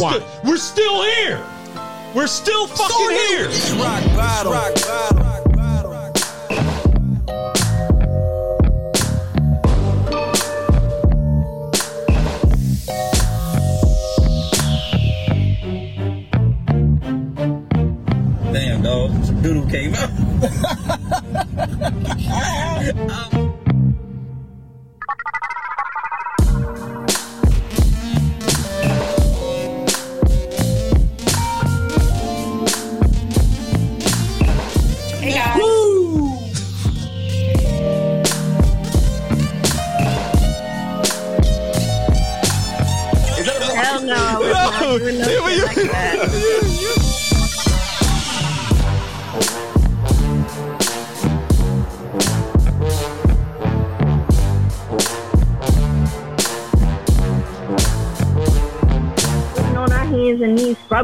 Why? still we're still here. We're still fucking here. Rock bottom. Rock bottom.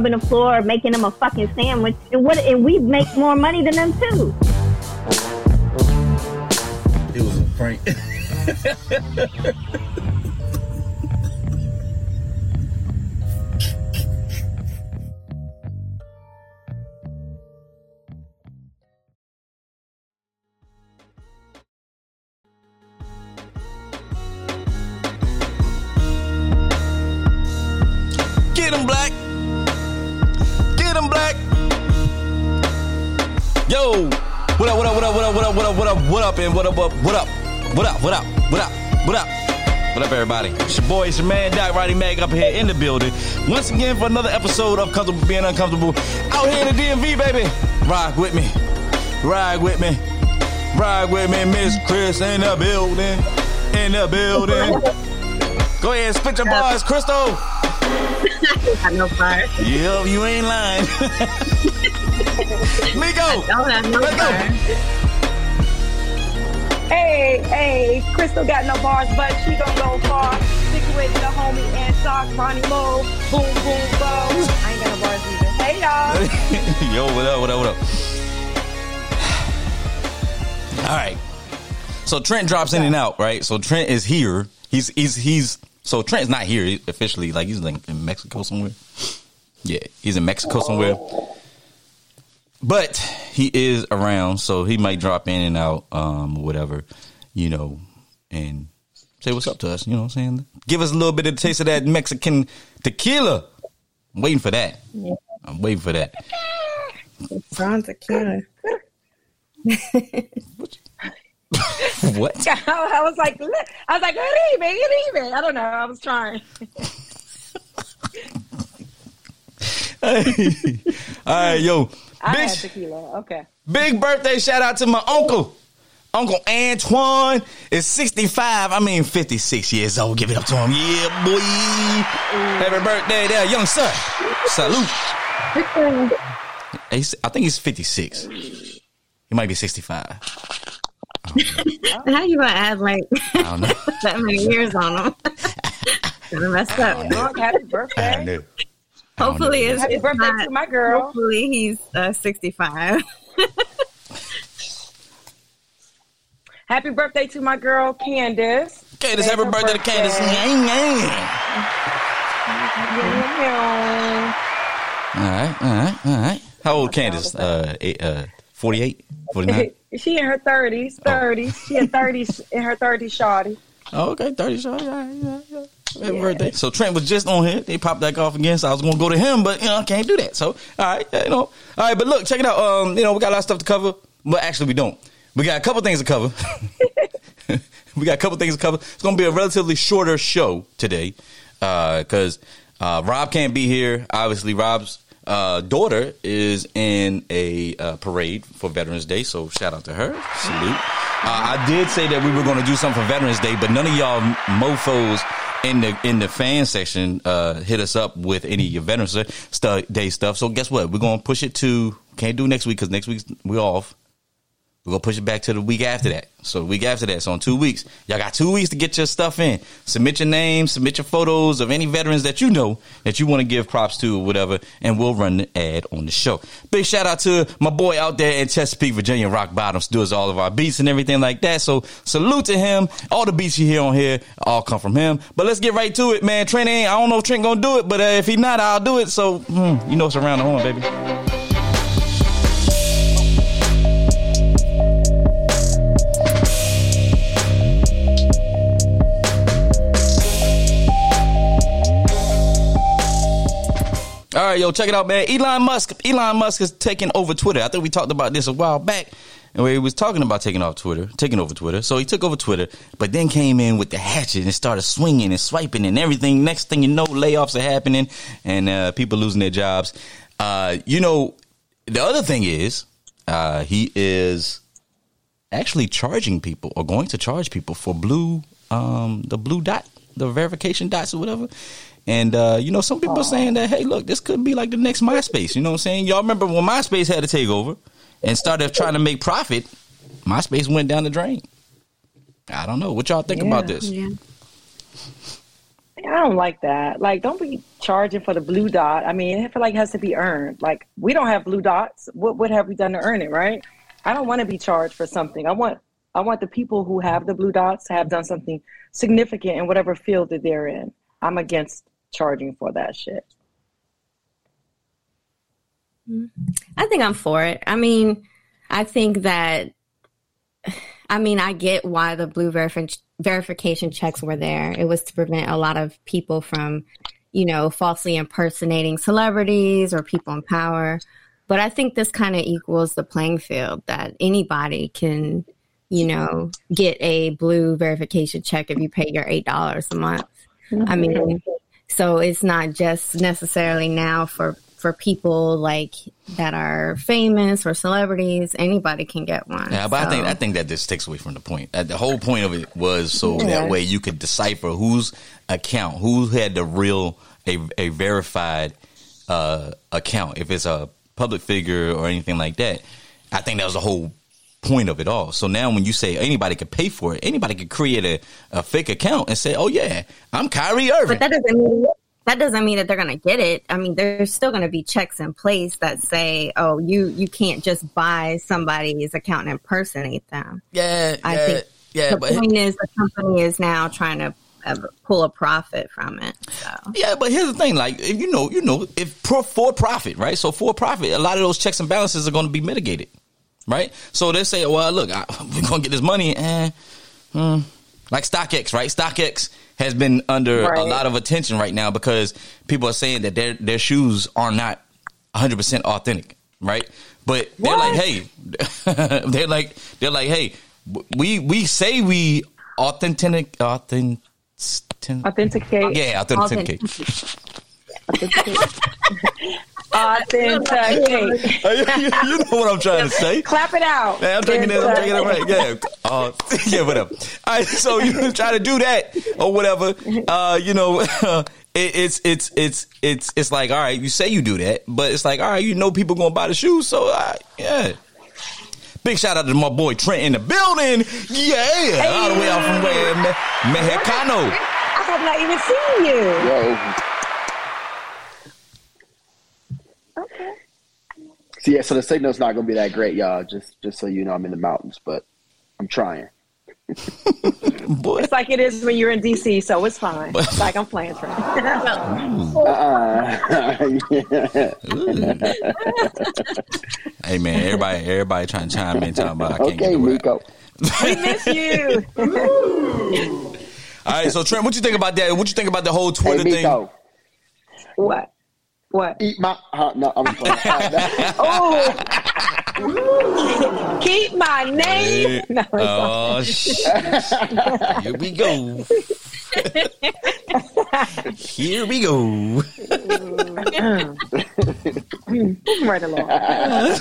Scrubbing the floor, making them a fucking sandwich, and what? And we make more money than them too. It was a prank. what up? What up? What up? What up? What up? What up? What up? Everybody? It's your boy, it's your man, Doc Roddy Mag up here in the building. Once again for another episode of Comfortable Being Uncomfortable. Out here in the DMV, baby. Ride with me. Ride with me. Ride with me, Miss Chris in the building. In the building. Go ahead, spit your bars, Crystal. Got no fire. Yep, you ain't lying. Migo, no let's go. Hey, hey, Crystal got no bars, but she gon' go far. Situated the homie and sock, Ronnie Mo, boom, boom, boom. I ain't got no bars either. Hey y'all. Yo, what up, what up, what up? All right. So Trent drops in and out, right? So Trent is here. He's he's he's so Trent's not here officially. Like he's like in Mexico somewhere. Yeah, he's in Mexico somewhere. But he is around, so he might drop in and out, um, whatever, you know, and say what's up to us. You know what I'm saying? Give us a little bit of the taste of that Mexican tequila. I'm waiting for that. I'm waiting for that. Brown tequila. What? I was like, I was like, good evening, good evening. I don't know. I was trying. hey. All right, yo. I Big, had tequila. Okay. big birthday shout out to my uncle. Uncle Antoine is 65. I mean 56 years old. Give it up to him. Yeah, boy. Happy birthday there, young son. Salute. He's- I think he's 56. He might be 65. How you gonna add like I don't know. that many years on him? Kinda messed up. Mark, happy I birthday. Know. Hopefully, it's, Happy it's birthday not, to my girl. Hopefully, he's uh, sixty-five. Happy birthday to my girl, Candace. Candace, happy birthday to Candace. Yang, yang. All right, all right, all right. How old Candace? Uh, eight, uh, 48, 49? she in her 30s, 30s. She in 30s, in her 30s, shawty. Oh, okay, 30 shot. Yeah, yeah, yeah. So Trent was just on here. They popped that off again, so I was gonna go to him, but you know, I can't do that. So, all right, you know. All right, but look, check it out. Um, you know, we got a lot of stuff to cover, but actually we don't. We got a couple things to cover. we got a couple things to cover. It's gonna be a relatively shorter show today. Uh, because uh, Rob can't be here. Obviously, Rob's uh, daughter is in a uh, parade for Veterans Day, so shout out to her. Salute. Uh, I did say that we were going to do something for Veterans Day, but none of y'all mofos in the in the fan section uh, hit us up with any of your Veterans Day stuff. So guess what? We're to push it to can't do next week because next week we're off. We're gonna push it back to the week after that. So the week after that. So in two weeks, y'all got two weeks to get your stuff in. Submit your name, submit your photos of any veterans that you know that you want to give props to or whatever, and we'll run the ad on the show. Big shout out to my boy out there in Chesapeake, Virginia, Rock Bottoms, does all of our beats and everything like that. So salute to him. All the beats you hear on here all come from him. But let's get right to it, man. Trent ain't, I don't know if Trent gonna do it, but uh, if he not, I'll do it. So hmm, you know it's around the horn, baby. All right, yo, check it out, man. Elon Musk. Elon Musk is taking over Twitter. I think we talked about this a while back, and he was talking about taking off Twitter, taking over Twitter. So he took over Twitter, but then came in with the hatchet and started swinging and swiping and everything. Next thing you know, layoffs are happening and uh, people losing their jobs. Uh, you know, the other thing is uh, he is actually charging people or going to charge people for blue, um, the blue dot, the verification dots or whatever. And uh, you know, some people are saying that, hey, look, this could be like the next MySpace. You know what I'm saying? Y'all remember when MySpace had to take over and started trying to make profit? MySpace went down the drain. I don't know. What y'all think about this? Yeah. I don't like that. Like, don't be charging for the blue dot. I mean, I feel like it has to be earned. Like, we don't have blue dots. What what have we done to earn it, right? I don't want to be charged for something. I want I want the people who have the blue dots to have done something significant in whatever field that they're in. I'm against charging for that shit. Mm. I think I'm for it. I mean, I think that, I mean, I get why the blue verifi- verification checks were there. It was to prevent a lot of people from, you know, falsely impersonating celebrities or people in power. But I think this kind of equals the playing field that anybody can, you know, get a blue verification check if you pay your $8 a month. I mean, mm-hmm. So it's not just necessarily now for for people like that are famous or celebrities. Anybody can get one. Yeah, but I think I think that this takes away from the point. Uh, The whole point of it was so Yeah. that way you could decipher whose account, who had the real a a verified uh, account. If it's a public figure or anything like that, I think that was the whole point of it all. So now when you say anybody could pay for it, anybody could create a, a fake account and say, "Oh yeah, I'm Kyrie Irving." But that doesn't mean that doesn't mean that they're going to get it. I mean, there's still going to be checks in place that say, "Oh, you you can't just buy somebody's account and impersonate them." yeah, I yeah, think yeah, the but point is the company is now trying to uh, pull a profit from it. So Yeah, but here's the thing: like, if you know, you know, if pro, for profit, right? So for profit, a lot of those checks and balances are going to be mitigated, right? So they say, well, look, I, we're going to get this money, and hmm, like StockX, right? StockX has been under a lot of attention right now because people are saying that their their shoes are not 100 percent authentic, right? But they're like, hey, they're like, they're like, hey, we we say we authentic, authentic. Authenticate. Yeah, authenticate. Authenticate. you know what I'm trying to say. Clap it out. Yeah, I'm taking it. I'm taking it right. Yeah. Uh, yeah, whatever. All right, so you try to do that or whatever. Uh, you know, it, it's it's it's it's it's like all right, you say you do that, but it's like all right, you know, people gonna buy the shoes, so uh, yeah. Big shout out to my boy Trent in the building. Yeah, all the way out from where Me- Mexicano. I have not even seen you. Yo. So yeah, so the signal's not gonna be that great, y'all. Just just so you know, I'm in the mountains, but I'm trying. It's like it is when you're in DC, so it's fine. It's like I'm playing for mm. Uh-uh. hey man, everybody, everybody trying to chime in, talking about I can't get okay, the word. Nico. We miss you. All right, so Trent, what you think about that? What you think about the whole Hey, Twitter thing? What? What? Eat my. Huh, no, I'm playing. Uh, oh. Keep my name. No, Oh, sh- here we go. Here we go. right along.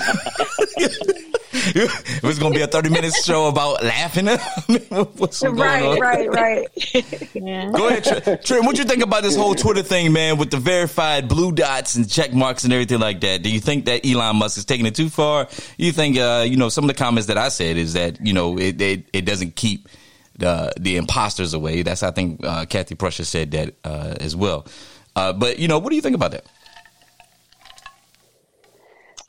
it was gonna be a thirty minute show about laughing. What's going right, on? right, right. Yeah. Go ahead, Tr- Trent. What you think about this whole Twitter thing, man, with the verified blue dots and check marks and everything like that? Do you think that Elon Musk is taking it too far? You think, uh, you know, some of the comments that I said is that you know it it, it doesn't keep the imposters away. That's I think uh, Kathy Prussia said that uh, as well. Uh, but you know, what do you think about that?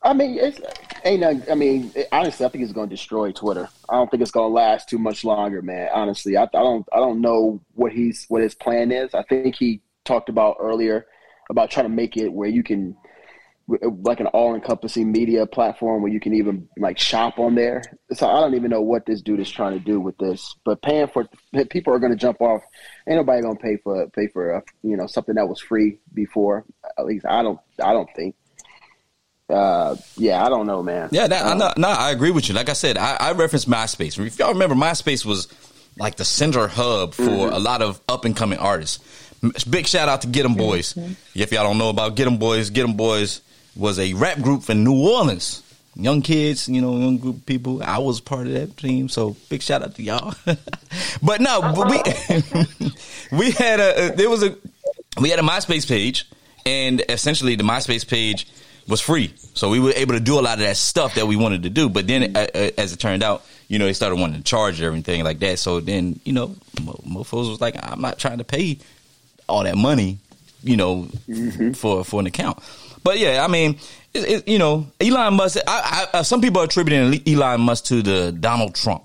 I mean, it's ain't. I mean, honestly, I think it's going to destroy Twitter. I don't think it's going to last too much longer, man. Honestly, I, I don't. I don't know what he's what his plan is. I think he talked about earlier about trying to make it where you can like an all-encompassing media platform where you can even like shop on there. So I don't even know what this dude is trying to do with this. But paying for people are going to jump off. Ain't nobody going to pay for pay for uh, you know something that was free before. At least I don't. I don't think. Uh, yeah, I don't know, man. Yeah, that, Um, no, no, I agree with you. Like I said, I, I referenced MySpace. If y'all remember, MySpace was like the center hub for Mm-hmm. a lot of up and coming artists. Big shout out to Get 'em Boys. If y'all don't know about Get 'em Boys, Get 'em Boys was a rap group from New Orleans. Young kids, you know, young group of people. I was part of that team, so big shout out to y'all. but no, but we we had a there was a we had a MySpace page, and essentially the MySpace page was free, so we were able to do a lot of that stuff that we wanted to do. But then, uh, uh, as it turned out, you know, they started wanting to charge everything like that. So then, you know, mofos was like, I'm not trying to pay all that money, you know, for for an account. But yeah, I mean, it, it, you know, Elon Musk. I, I, uh, some people are attributing Elon Musk to the Donald Trump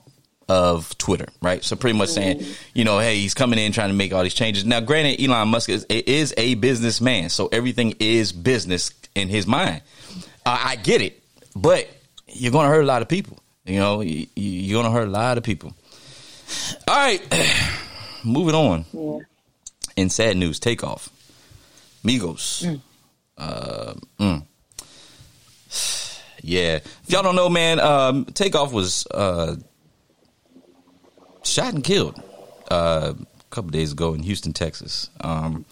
of Twitter, right? So pretty much saying, you know, hey, he's coming in trying to make all these changes. Now, granted, Elon Musk is, is a businessman, so everything is business in his mind. Uh, I get it, but you're going to hurt a lot of people. You know, you, you're going to hurt a lot of people. All right, moving on. Yeah. In sad news, Takeoff. Migos. Uh, mm. Yeah. If y'all don't know, man, um, Takeoff was uh, shot and killed uh, a couple days ago in Houston, Texas. Um,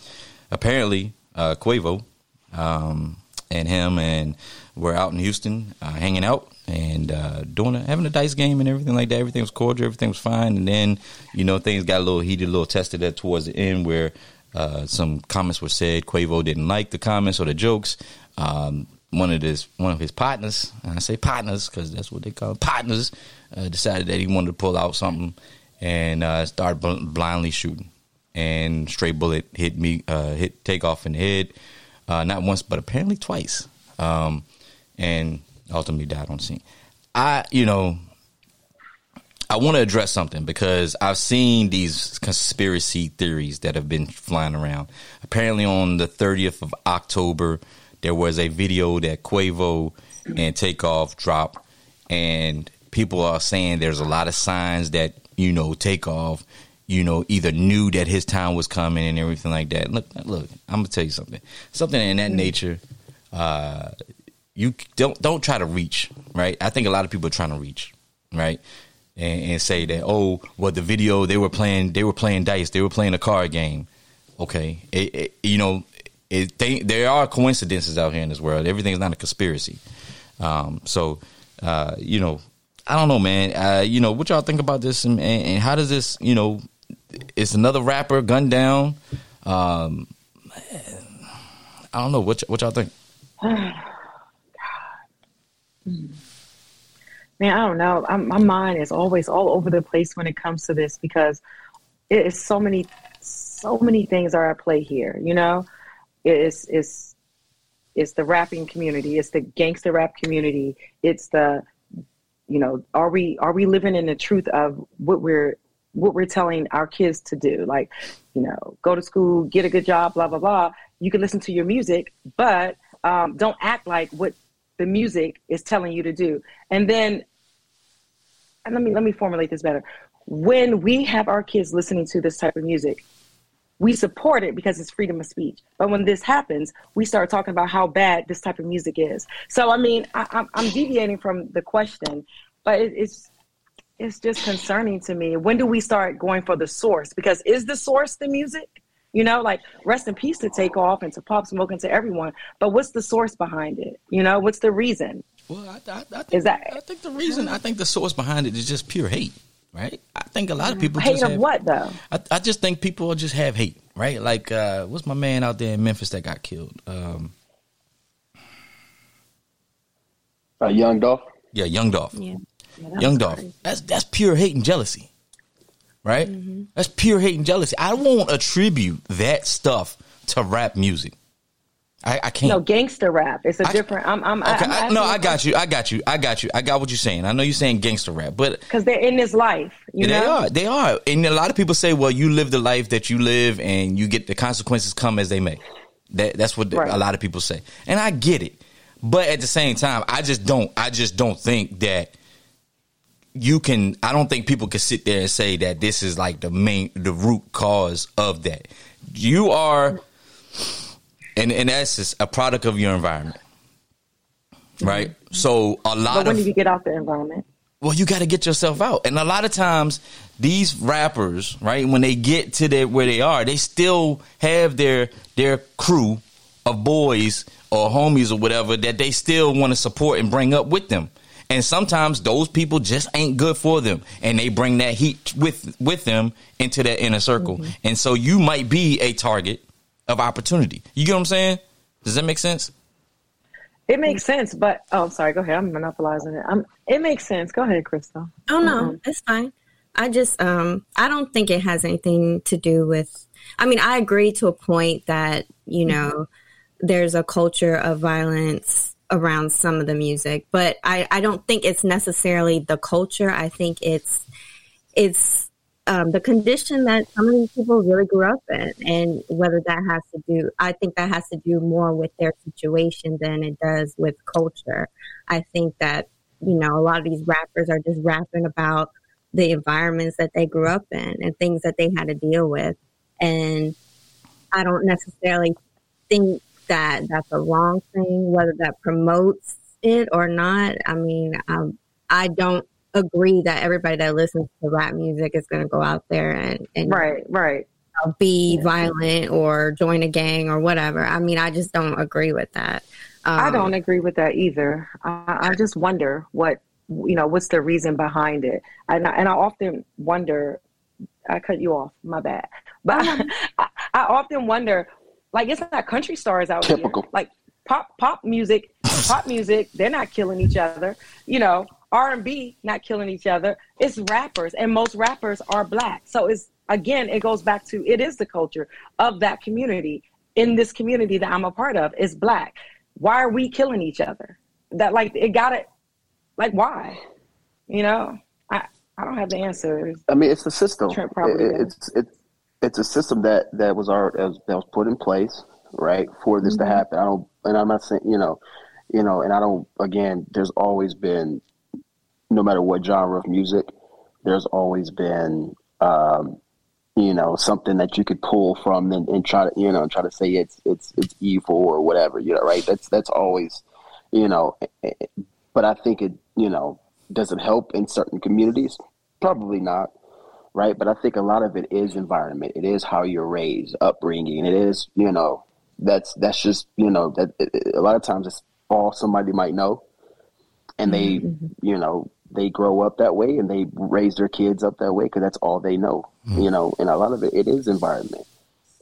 apparently, uh, Quavo um, and him and were out in Houston uh, hanging out and uh, doing a, having a dice game and everything like that. Everything was cordial, everything was fine. And then, you know, things got a little heated, a little tested at towards the end where uh, some comments were said. Quavo didn't like the comments or the jokes. Um, one of his one of his partners, and I say partners because that's what they call them, partners, uh, decided that he wanted to pull out something and uh, started bl- blindly shooting. And stray bullet hit me, uh, hit Takeoff in the head, uh, not once but apparently twice, um, and ultimately died on scene. I, you know, I want to address something because I've seen these conspiracy theories that have been flying around. Apparently, on the 30th of October, there was a video that Quavo and Takeoff dropped, and people are saying there's a lot of signs that you know Takeoff, you know, either knew that his time was coming and everything like that. Look, look, I'm gonna tell you something. Something in that nature. Uh, you don't don't try to reach, right? I think a lot of people are trying to reach, right? And, and say that oh, well, the video they were playing, they were playing dice, they were playing a card game. Okay, it, it, you know, it, they, there are coincidences out here in this world. Everything's not a conspiracy. Um, so, uh, you know, I don't know, man. Uh, you know, what y'all think about this, and, and, and how does this, you know, it's another rapper gunned down. Um, I don't know what y- what y'all think. Man, I don't know. I'm, my mind is always all over the place when it comes to this because it is so many, so many things are at play here. You know, it's it's it's the rapping community, it's the gangster rap community, it's the, you know, are we are we living in the truth of what we're what we're telling our kids to do? Like, you know, go to school, get a good job, blah blah blah. You can listen to your music, but um, don't act like what the music is telling you to do. And then and let me let me formulate this better. When we have our kids listening to this type of music, we support it because it's freedom of speech. But when this happens, we start talking about how bad this type of music is. So I mean, I, I'm, I'm deviating from the question, but it, it's it's just concerning to me. When do we start going for the source? Because is the source the music? You know, like rest in peace to Takeoff and to Pop Smoke and to everyone. But what's the source behind it? You know, what's the reason? Well, I, I, I think, Is that- I think the reason, I think the source behind it is just pure hate, right? I think a lot of people Hate just of have, what though? I, I just think people just have hate, right? Like, uh, what's my man out there in Memphis that got killed? Um, Uh, Young Dolph. yeah, Young Dolph. Yeah. Young Dolph. That's that's pure hate and jealousy, right? Mm-hmm. That's pure hate and jealousy. I won't attribute that stuff to rap music. I, I can't. No, gangster rap. It's a I- different. I'm. I'm. Okay, I'm I, no, I got you. I got you. I got you. I got what you're saying. I know you're saying gangster rap, but Because they're in this life. You know. they know. are. They are. And a lot of people say, well, you live the life that you live and you get the consequences come as they may. That, that's what Right. a lot of people say. And I get it. But at the same time, I just don't, I just don't think that you can, I don't think people can sit there and say that this is like the main, the root cause of that. You are, in, in essence, a product of your environment. Mm-hmm. Right? So a lot But when of do you get out the environment? well, you got to get yourself out. And a lot of times, these rappers, right, when they get to their, where they are, they still have their their crew of boys or homies or whatever that they still want to support and bring up with them. And sometimes those people just ain't good for them, and they bring that heat with with them into that inner circle. Mm-hmm. And so you might be a target of opportunity. You get what I'm saying? Does that make sense? It makes sense, but oh, sorry. Go ahead. I'm monopolizing it. I'm. It makes sense. Go ahead, Crystal. Oh no, mm-hmm. it's fine. I just um I don't think it has anything to do with I mean, I agree to a point that, you mm-hmm. know, there's a culture of violence around some of the music, but I I don't think it's necessarily the culture. I think it's it's um, the condition that some of these people really grew up in, and whether that has to do, I think that has to do more with their situation than it does with culture. I think that you know a lot of these rappers are just rapping about the environments that they grew up in and things that they had to deal with, and I don't necessarily think that that's a wrong thing, whether that promotes it or not. I mean, um, I don't agree that everybody that listens to rap music is going to go out there and, and Right. Right. you know, be violent or join a gang or whatever. I mean, I just don't agree with that. Um, I don't agree with that either. I, I just wonder what you know. What's the reason behind it? And I, and I often wonder. I cut you off. My bad. But I, I often wonder, like, it's not country stars out Typical. here. Like pop pop music, pop music. They're not killing each other. You know, R and B not killing each other. It's rappers, and most rappers are black. So it's again, it goes back to it is the culture of that community. In this community that I'm a part of, is black. Why are we killing each other? That like it got it. Like why? You know, I I don't have the answers. I mean, it's the system. Trent probably It- it's it's it's a system that that was our that was, that was put in place, right, for this Mm-hmm. to happen. I don't, and I'm not saying you know, you know, and I don't. Again, there's always been, no matter what genre of music, there's always been, um, you know, something that you could pull from and, and try to, you know, try to say it's it's it's evil or whatever, you know, right? That's that's always, you know, eh, eh, but I think it, you know, does it help in certain communities? Probably not right? But I think a lot of it is environment. It is how you're raised, upbringing. It is, you know, that's that's just, you know, that it, it- a lot of times it's all somebody might know, and they, mm-hmm. Mm-hmm. you know, they grow up that way and they raise their kids up that way because that's all they know, mm-hmm. you know. And a lot of it, it is environment.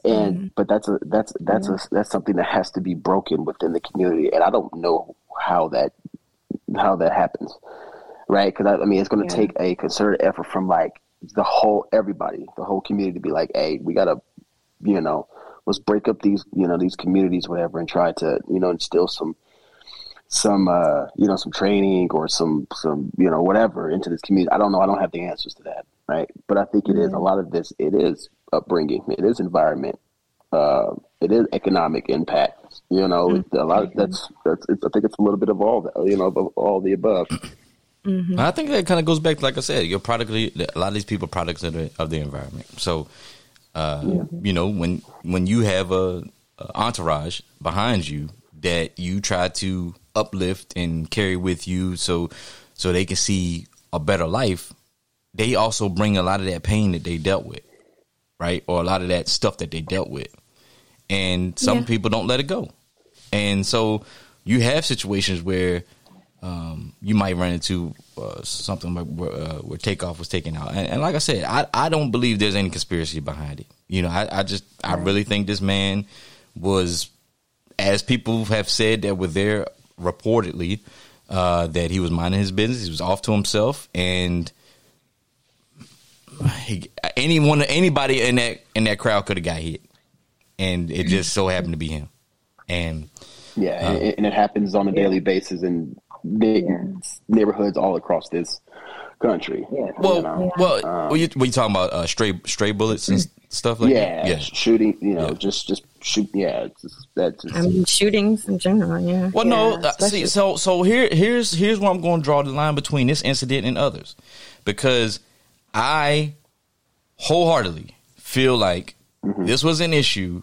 And but that's a that's that's a that's something that has to be broken within the community, and I don't know how that how that happens, right? Because I, I mean, it's going to Yeah. take a concerted effort from like the whole everybody, the whole community to be like, hey, we got to, you know, let's break up these you know these communities, whatever, and try to you know instill some some uh you know some training or some some you know whatever into this community. I don't know. I don't have the answers to that, right? But I think it is a lot of this. It is upbringing. It is environment. Uh, it is economic impact. You know, a lot. Of, that's that's. It's, I think it's a little bit of all that. You know, of all the above. I think that kind of goes back, like I said, you're product. A lot of these people are products of the, of the environment. So, uh, you know, when when you have a, a entourage behind you that you try to uplift and carry with you, so so they can see a better life, they also bring a lot of that pain that they dealt with, right, or a lot of that stuff that they dealt with, and some Yeah. people don't let it go, and so you have situations where um, you might run into uh, something like where, uh, where Takeoff was taken out. And, and like I said, I, I don't believe there's any conspiracy behind it. You know, I, I just I really think this man was, as people have said that were there reportedly, uh, that he was minding his business. He was off to himself, and he, anyone anybody in that in that crowd could have got hit, and it just so happened to be him. And Yeah, and, and it happens on a daily basis in big neighborhoods all across this country. Yeah. well, you know? well, were you, were you talking about uh, stray stray bullets and stuff like yeah, that? Yeah. shooting. You know, Yeah. just just shoot. Yeah, just, that's just, I mean, shootings in general, yeah. Well, no. Uh, see, so so here here's here's where I'm going to draw the line between this incident and others, because I wholeheartedly feel like this was an issue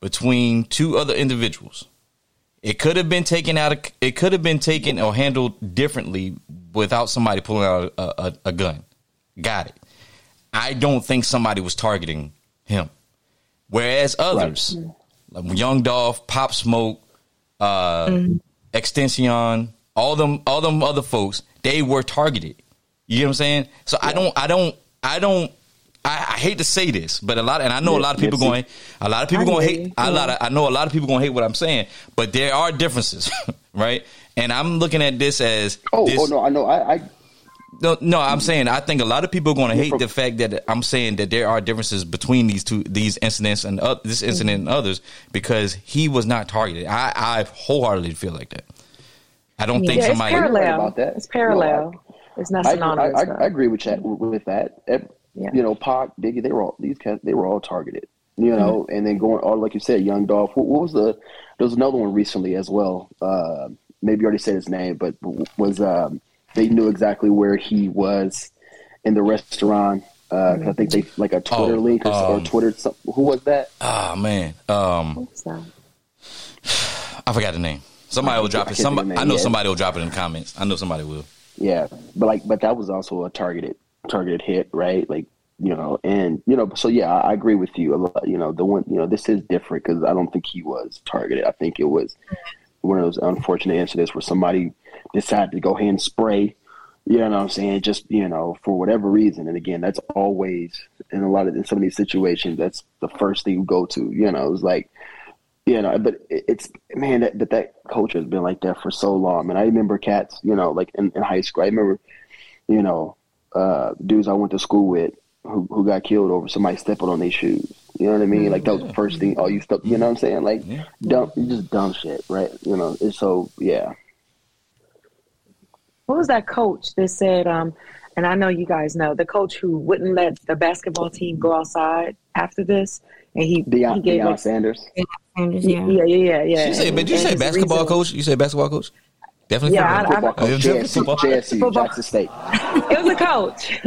between two other individuals. It could have been taken out. Of, it could have been taken or handled differently without somebody pulling out a, a, a gun. Got it. I don't think somebody was targeting him. Whereas others, like Young Dolph, Pop Smoke, uh, Extension, all them, all them other folks, they were targeted. You get what I'm saying? So I don't, I don't, I don't. I, I hate to say this, but a lot, and I know a lot of people yeah, going, a lot of people I going to hate. you. A lot of, I know a lot of people going to hate what I'm saying, but there are differences, right? And I'm looking at this as oh, this, oh no, I know. I, I no, no, I'm saying I think a lot of people are going to hate from- the fact that I'm saying that there are differences between these two these incidents and uh, this incident and others because he was not targeted. I I wholeheartedly feel like that. I don't think Yeah, it's somebody. You're parallel. about that. It's parallel. it's not I, I. I. I agree with that. With that, Ev- Yeah. you know, Pac, Biggie, they were all these cats. They were all targeted. You know, Mm-hmm. and then going all like you said, Young Dolph. What, what was the? There was another one recently as well. Uh, maybe you already said his name, but was um, they knew exactly where he was in the restaurant. Uh, 'cause I think they like a Twitter Oh, link or, or um, Twitter. Some, who was that? Ah man, um, So, I forgot the name. Somebody will drop it. can't think of Somebody, I know yeah. somebody will drop it in the comments. I know somebody will. Yeah, but like, but that was also a targeted targeted hit, right? Like, you know, and you know, so yeah, I, agree with you. You know, the one, you know, this is different because I don't think he was targeted. I think it was one of those unfortunate incidents where somebody decided to go ahead and spray. You know what I'm saying? Just you know, for whatever reason. And again, that's always in a lot of in some of these situations. That's the first thing you go to. You know, it's like you know, but it's man, that, but that culture has been like that for so long. And I remember cats, you know, like in, in high school. I remember, you know, uh, dudes I went to school with who who got killed over somebody stepping on their shoes. You know what I mean? Like that was the first thing. All you stuff, you know what I'm saying? Like dumb, just dumb shit, right? You know. It's so yeah. what was that coach that said? Um, and I know you guys know the coach who wouldn't let the basketball team go outside after this, and he he Deion, gave Deion like, Sanders. Sanders, yeah, yeah. yeah, yeah, yeah. You say, And- but you say basketball reason- coach? You say basketball coach? Definitely. Yeah, I- Football coach, yeah, JSC, football. JSC, Football. Jackson State. It was a coach.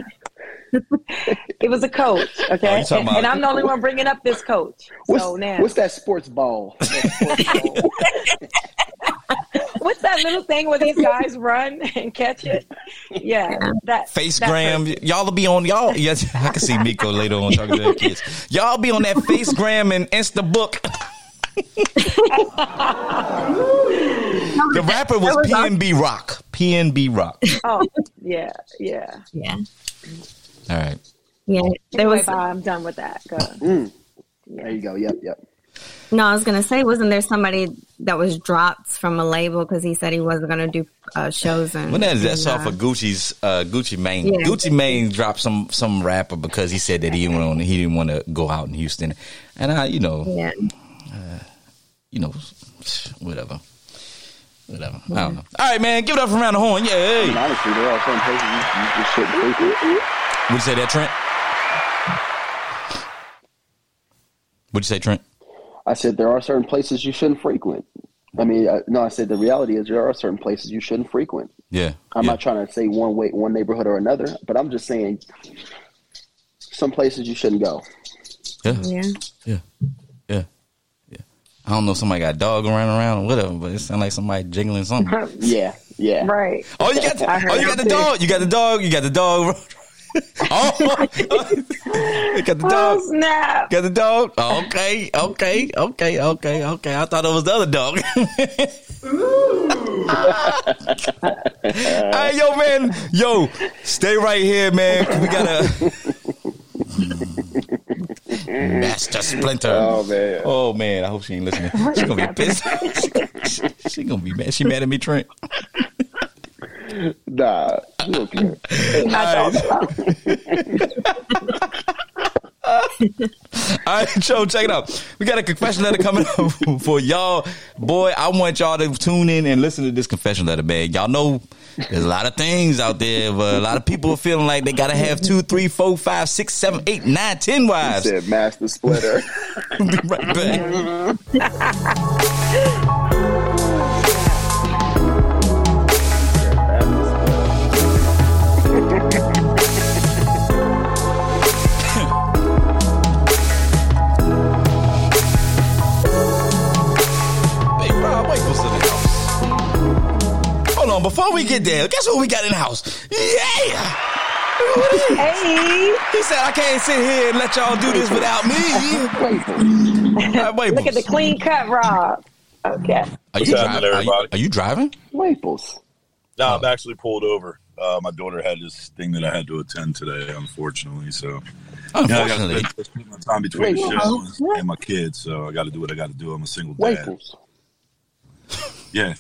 it was a coach, Oh, okay? you talking and I'm the only one bringing up this coach. What's, so now, what's that sports ball? That sports ball. what's that little thing where these guys run and catch it? Yeah, that Face that gram, person. y'all will be on y'all. Yes, I can see Miko later on talking to their kids. Y'all be on that face gram and Insta book. the rapper was was PNB Rock. PNB Rock. Oh, yeah, yeah. Yeah. All right. Yeah. There was bye, I'm done with that. Go. There you go. Yep, yep. no, I was gonna say, wasn't there somebody that was dropped from a label because he said he wasn't gonna do uh, shows and When that, that's and, off uh, of Gucci's uh, Gucci Mane. Yeah. Gucci Mane dropped some some rapper because he said that he didn't want he didn't want to go out in Houston, and I you know Yeah. you know whatever whatever I don't know. All right, man, give it up from around the horn. Yeah, hey. And honestly, there are some places you, you just shouldn't frequent. Would you say that, Trent? What'd you say, Trent? I said there are certain places you shouldn't frequent. I mean, I, no, I said the reality is there are certain places you shouldn't frequent. Yeah, I'm yeah. not trying to say one way, one neighborhood or another, but I'm just saying some places you shouldn't go. yeah, Yeah. yeah, yeah, yeah. I don't know if somebody got a dog running around or whatever, but it sounds like somebody jiggling something. Yeah, yeah. Right. Oh, you got, I heard oh, you got the dog. You got the dog. You got the dog. oh, you got the Oh dog. snap! Got the dog. Okay, okay, okay, okay, okay. I thought it was the other dog. hey, yo, man, yo, stay right here, man. We gotta. Master Splinter. Oh man. Oh man, I hope she ain't listening. She's gonna be pissed. she gonna be mad. She mad at me, Trent. Nah. Okay. don't care. All right, Joe, check it out. We got a confession letter coming up for y'all. Boy, I want y'all to tune in and listen to this confession letter, man. Y'all know there's a lot of things out there, but a lot of people are feeling like they gotta have two, three, four, five, six, seven, eight, nine, ten wives. Said Master Splinter. Be right on, before we get there, guess what we got in the house? Yeah! Hey, He said, I can't sit here and let y'all do this without me. Waples. All right, look at the clean cut, Rob. Okay. Are you, happening, driving? Are you, are you driving? Waples. No, I'm actually pulled over. Uh, my daughter had this thing that I had to attend today, unfortunately. So yeah, I got Unfortunately. to spend my time between the Wait, shows and my kids. So I got to do what I got to do. I'm a single dad. Waples. Yeah.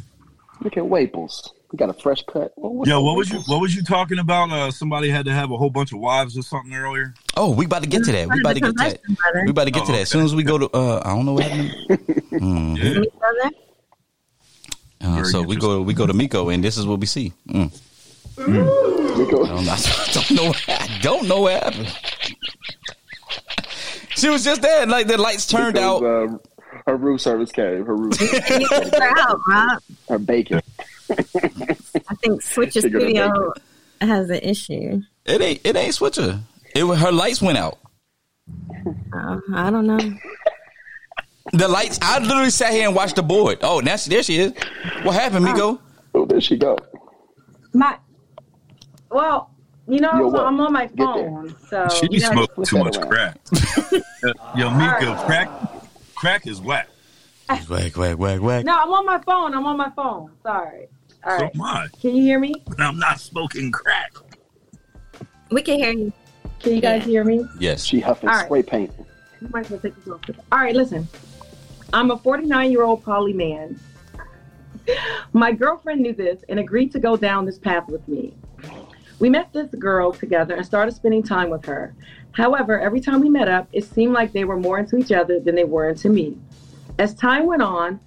Look at Waples. We got a fresh cut. Well, what's Yo, what was you what was you talking about? Uh, somebody had to have a whole bunch of wives or something earlier. Oh, we about to get to that. We about to get to that. We about to get to that. As soon as we go to, uh, I don't know what happened. Yeah. Uh, so we go, we go to Miko, and this is what we see. Mm. We go- I don't, I don't know. What, I don't know what happened. She was just there, and like the lights turned because, out. uh, her room service came. Her room, Figure out, Rob. her bacon. I think Switcher Figure it Studio has an issue. It ain't, it ain't switcher. It her lights went out. Uh, I don't know. The lights. I literally sat here and watched the board. Oh, now she, there she is. What happened, Miko? Oh, there she go. My, well, you know, Yo, so? I'm on my phone, so She you gotta- smoked too much that crack. Yo, Mika, crack crack is whack. Whack, whack, whack, whack. No, I'm on my phone. I'm on my phone. Sorry. All So right. am I. Can you hear me? I'm not smoking crack. We can hear you. Can you guys Yeah. hear me? Yes. She huffing All right. spray paint. You might as well take this off. All right, listen. I'm a 49 year old poly man. My girlfriend knew this and agreed to go down this path with me. We met this girl together and started spending time with her. However, every time we met up, it seemed like they were more into each other than they were into me. As time went on,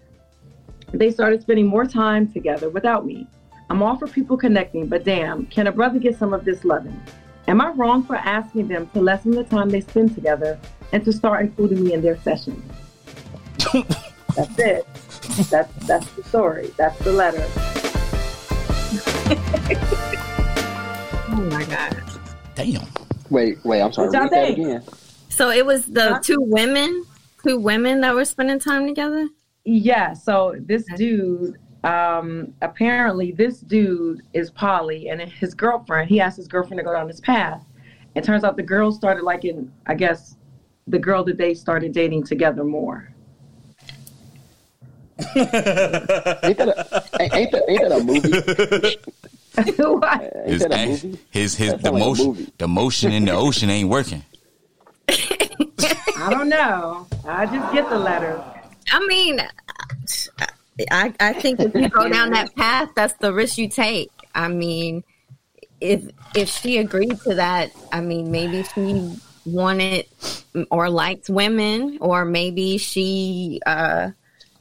they started spending more time together without me. I'm all for people connecting, but damn, can a brother get some of this loving? Am I wrong for asking them to lessen the time they spend together and to start including me in their sessions? that's it. That's that's the story. That's the letter. Oh my god. Damn. Wait, wait. I'm sorry. Read that again. So it was the Huh? two women, two women that were spending time together. Yeah. So this dude, um, apparently this dude is poly, and his girlfriend. He asked his girlfriend to go down this path. It turns out the girl started liking, I guess, the girl that they started dating together more. Ain't that a, ain't, ain't that ain't that a movie? What? His that a movie? his his That the sound like motion movie. the motion in the ocean ain't working. I don't know. I just get the letter. I mean, I I think if you go down that path, that's the risk you take. I mean, if if she agreed to that, I mean, maybe she wanted or liked women, or maybe she uh,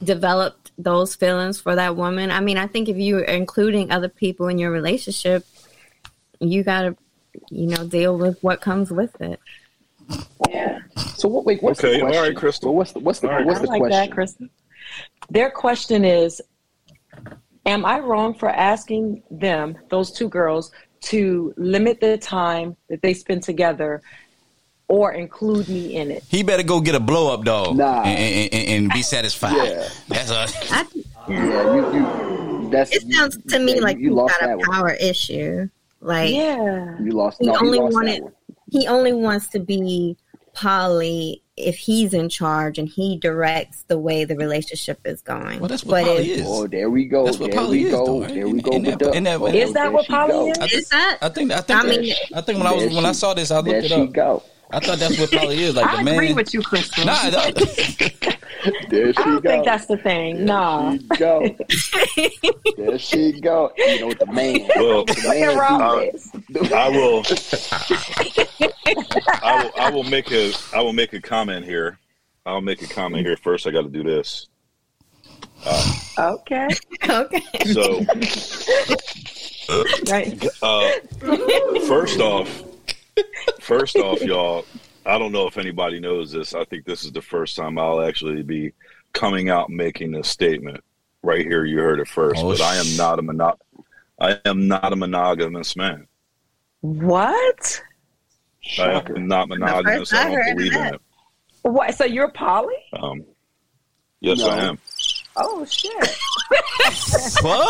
developed those feelings for that woman. I mean, I think if you're including other people in your relationship, you gotta, you know, deal with what comes with it. Yeah. So what? Wait, what's Okay, the all question? right, Crystal. Well, what's the what's the All right. what's I the like question? that, Kristen. Their question is Am I wrong for asking them, those two girls, to limit the time that they spend together or include me in it? He better go get a blow up dog Nah. and, and, and, and be satisfied. Yeah. That's a I, Yeah, you, you that's it sounds to me yeah, like you, you lost got that a one. power issue. Like Yeah. You lost. He No, only you lost wanted- that one. He only wants to be poly if he's in charge and he directs the way the relationship is going. Well, that's what but poly if, is. Oh, there we go. That's what there poly we is, go. though, right? There we go. in that- in that- oh, Is that what poly is? I think, Is that? I think I think I mean, I think when I was when I saw this, I There looked it she up. go. I thought that's what probably is. Like I the man. agree with you, Crystal. Nah, I don't- There she I don't go. think that's the thing. Nah. There she go. there she go. You know what the man. Well, the man Rob Uh. I will. I will. I will make a. I will make a comment here. I'll make a comment here first. I got to do this. Okay. okay. So, Right. uh, first off, first off, y'all. I don't know if anybody knows this. I think this is the first time I'll actually be coming out and making this statement. Right here, you heard it first. Oh, but I am not a mono- I am not a monogamous man. What? I am not monogamous. I I don't heard believe in it. What? So you're poly? Um, yes, No. I am. Oh shit. Fire!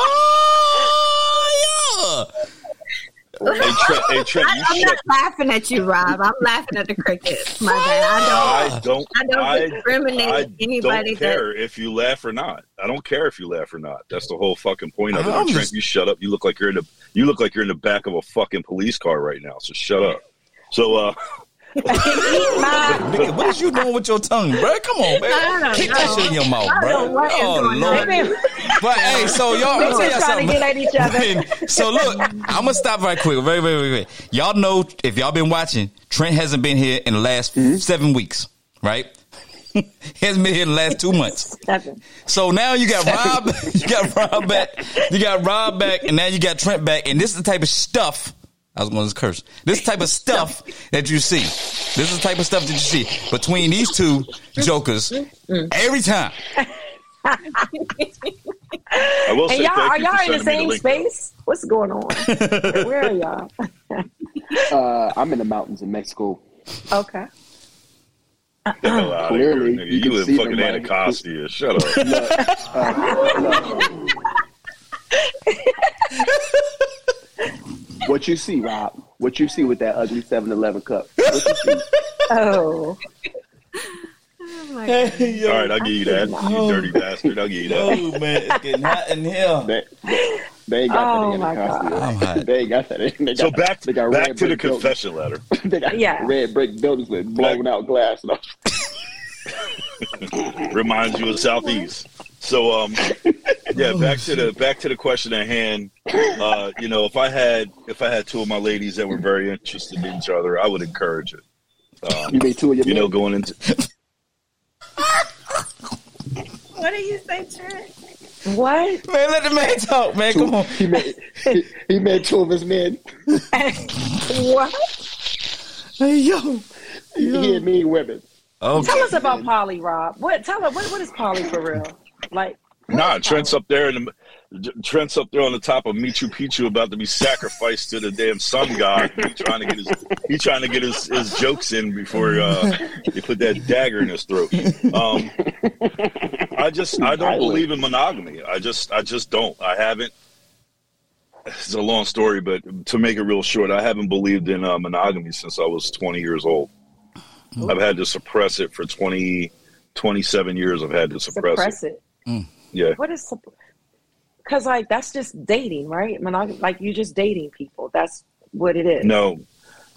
Hey, Trent, hey, Trent, I, you I'm shut not laughing at you, Rob. I'm laughing at the crickets. My bad. I don't. I don't. I I, don't discriminate I with anybody don't care if you laugh or not. I don't care if you laugh or not. That's the whole fucking point of it. I'm And Trent, you shut up. You look like you're in the. You look like you're in the back of a fucking police car right now. So shut up. So uh, Eat my- Nigga, what is you doing with your tongue, bro? Come on, man. I don't Kick that shit in your mouth, bro. don't know what oh, is Oh lord. But hey, so y'all, I'm tell y'all trying to get at each other. so look, I'm gonna stop right quick. Very, very, very, very. Y'all know if y'all been watching, Trent hasn't been here in the last mm-hmm. seven weeks, right? he hasn't been here in the last two months. Seven. So now you got Rob, you got Rob back, you got Rob back, and now you got Trent back, and this is the type of stuff. I was going to curse. This type of stuff that you see. This is the type of stuff that you see between these two jokers every time. I will say And y'all are you y'all in the same link. space? What's going on? Where are y'all? Uh, I'm in the mountains in Mexico. Okay. Get the hell out of Clearly, here, nigga. you You, can in see fucking them, like- Shut up. What you see, Rob? What you see with that ugly 7-Eleven cup? What you see? Oh. Oh, oh my God. All right, I'll give you that. You dirty bastard. I'll give you that. Oh man, it's getting hot in here. They, they, they ain't got Oh, that in my Anacostia. I'm. They ain't got that. in- They got, So back they got back to the brick buildings. confession letter. they got Yeah. red brick buildings with blown out glass. Reminds you of Southeast. So um yeah, back to the back to the question at hand. Uh, you know, if I had if I had two of my ladies that were very interested in each other, I would encourage it. Um, You made two of your you know, going into What do you say, Trent? What? Man, let the man talk, man. Come on. He made, he, he made two of his men. what? Hey, yo. He had mean women. Okay. Tell us about poly, Rob. What? Tell us what? What is poly for real? Like, Nah, Trent's up there and Trent's up there on the top of Machu Picchu about to be sacrificed to the damn sun god. He trying to get his he trying to get his, his jokes in before uh, they put that dagger in his throat. Um, I just I don't believe in monogamy. I just I just don't. I haven't. It's a long story, but to make it real short, I haven't believed in uh, monogamy since I was 20 years old. I've had to suppress it for 20, 27 years. I've had to suppress, suppress it. it. Yeah. What is? Because like that's just dating, right? Monog- like you're just dating people. That's what it is. No.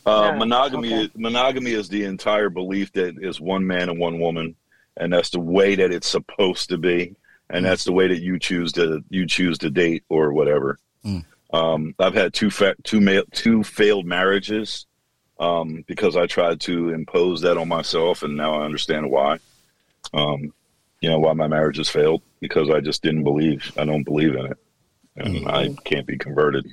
Uh, No, monogamy okay. monogamy is the entire belief that is one man and one woman, and that's the way that it's supposed to be, and that's the way that you choose to you choose to date or whatever. Mm. Um, I've had two fa- two ma- two failed marriages um, because I tried to impose that on myself, and now I understand why. Um, you know why my marriages failed because I just didn't believe. I don't believe in it, and I can't be converted.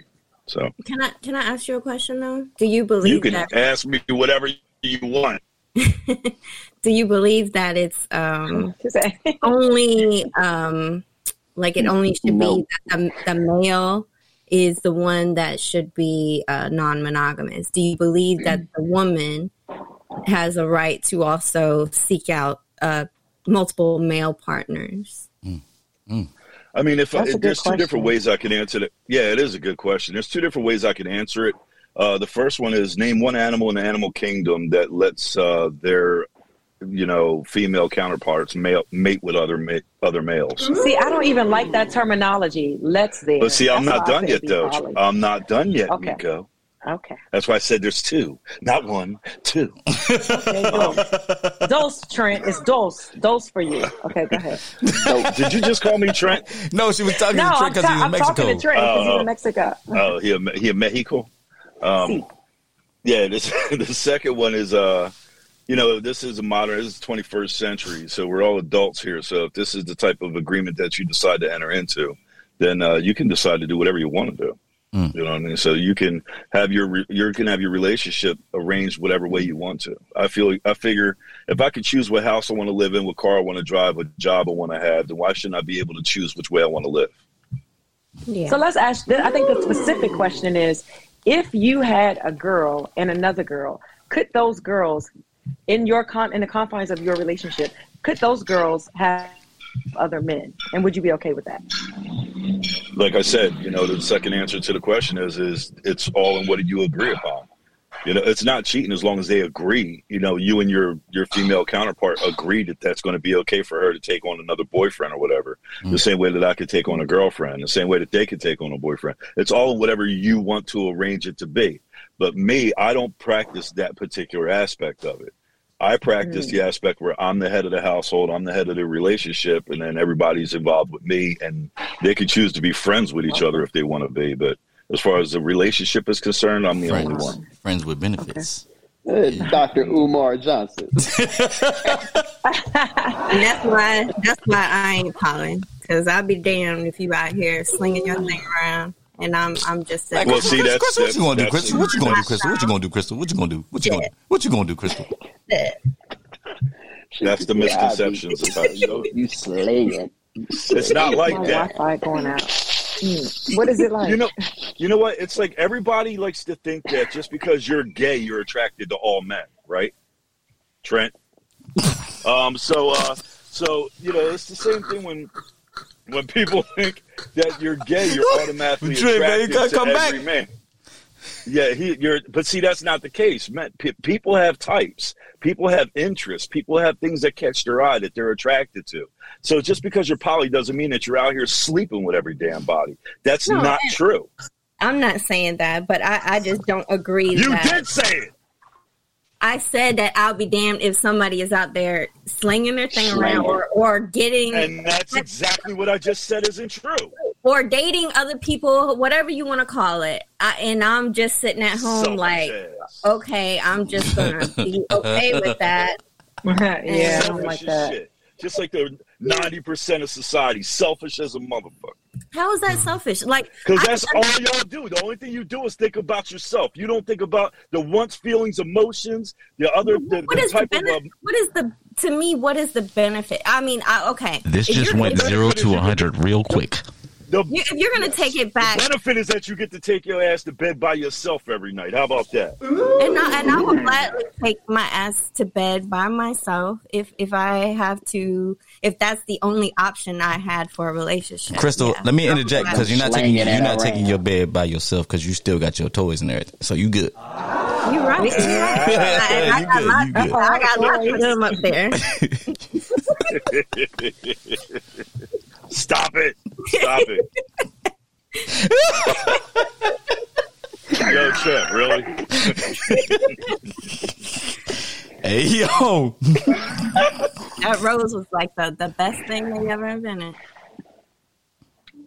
So Can I can I ask you a question though? Do you believe you can that? ask me whatever you want. Do you believe that it's um only um like it only should No. be that the, the male is the one that should be uh, non-monogamous do you believe that the woman has a right to also seek out uh, multiple male partners I mean, if, That's a if good there's two different ways I can answer it. Yeah, it is a good question. There's two different ways I can answer it. Uh, the first one is name one animal in the animal kingdom that lets uh, their you know, female counterparts male, mate with other ma- other males. See, I don't even like that terminology. Let's there. But see, I'm That's not done yet, though. poly. I'm not done yet, Okay. Nico. Okay. That's why I said there's two, not one, two. There you. Dose, Trent. It's dose. Dose for you. Okay, go ahead. Did you just call me Trent? No, she was talking No, to Trent because ta- he was in I'm Mexico. talking to Trent because he's Oh. in Mexico. Oh, he a, he a Mexico. Um, yeah, this the second one is uh, you know, this is a modern, this is 21st century, so we're all adults here. So if this is the type of agreement that you decide to enter into, then uh, you can decide to do whatever you want to do. Mm. You know what I mean? So you can have your re- you can have your relationship arranged whatever way you want to. I feel I figure if I could choose what house I want to live in, what car I want to drive, what job I want to have, then why shouldn't I be able to choose which way I want to live? Yeah. So let's ask. I think the specific question is: If you had a girl and another girl, could those girls, in your con in the confines of your relationship, could those girls have other men, and would you be okay with that? like I said, you know, the second answer to the question is is it's all in what you agree upon. You know, it's not cheating as long as they agree. You know, you and your your female counterpart agree that that's going to be okay for her to take on another boyfriend or whatever. Mm. The same way that I could take on a girlfriend, the same way that they could take on a boyfriend. It's all in whatever you want to arrange it to be. But me, I don't practice that particular aspect of it. I practice the aspect where I'm the head of the household, I'm the head of the relationship, and then everybody's involved with me, and they can choose to be friends with each other if they want to be. But as far as the relationship is concerned, I'm the only Friends, one. friends with benefits. Uh, Dr. Umar Johnson. That's why that's why I ain't calling because I'll be damned if you out here slinging your thing around and I'm I'm just saying. sitting Well, Crystal, see, Crystal, that's- Crystal, what you gonna do, that's- Crystal? What you gonna do, Crystal? What you gonna do, Crystal? What you gonna do? What you gonna do? What you gonna do, Crystal? That's the misconceptions about it. You, you slaying. It's not like My that. Wi-Fi going out. Hmm. What is it like? You know, you know what? It's like everybody likes to think that just because you're gay, you're attracted to all men, right? Trent. Um. So, uh, so you know, it's the same thing when when people think that you're gay, you're automatically Trent, man, you attracted gotta come every back. man. Yeah, he. You're, but see, that's not the case. Man, pe- people have types. People have interests. People have things that catch their eye that they're attracted to. So just because you're poly doesn't mean that you're out here sleeping with every damn body. That's No, not and- true. I'm not saying that, but I, I just don't agree. You that did say it. I said that I'll be damned if somebody is out there slinging their thing around or or getting And that's exactly what I just said isn't true. or dating other people, whatever you want to call it. I, and I'm just sitting at home Selfish like, ass. okay, I'm just gonna be okay with that. yeah, I don't Selfish like that. shit. Just like the ninety percent of society, selfish as a motherfucker. How is that selfish? Like, Because I- that's all y'all do. The only thing you do is think about yourself. You don't think about the wants, feelings, emotions, the other, the, what the is the type of. benefit? Um, what is the to me? What is the benefit? I mean, I, okay, This If just went zero to a 100 real quick. the you- if you're gonna take it back, benefit is that you get to take your ass to bed by yourself every night. How about that? and I, and I would gladly take my ass to bed by myself if if I have to. If that's the only option I had for a relationship. Crystal, Yeah. let me interject because you're not taking you're not taking around. your bed by yourself because you still got your toys and everything. So you good. You're right. You're right. I, I You got good, lots, you good. I got lots of them up there. Stop it! Stop it! Yo, Trent, really? Hey yo, That rose was like the, the best thing they ever invented.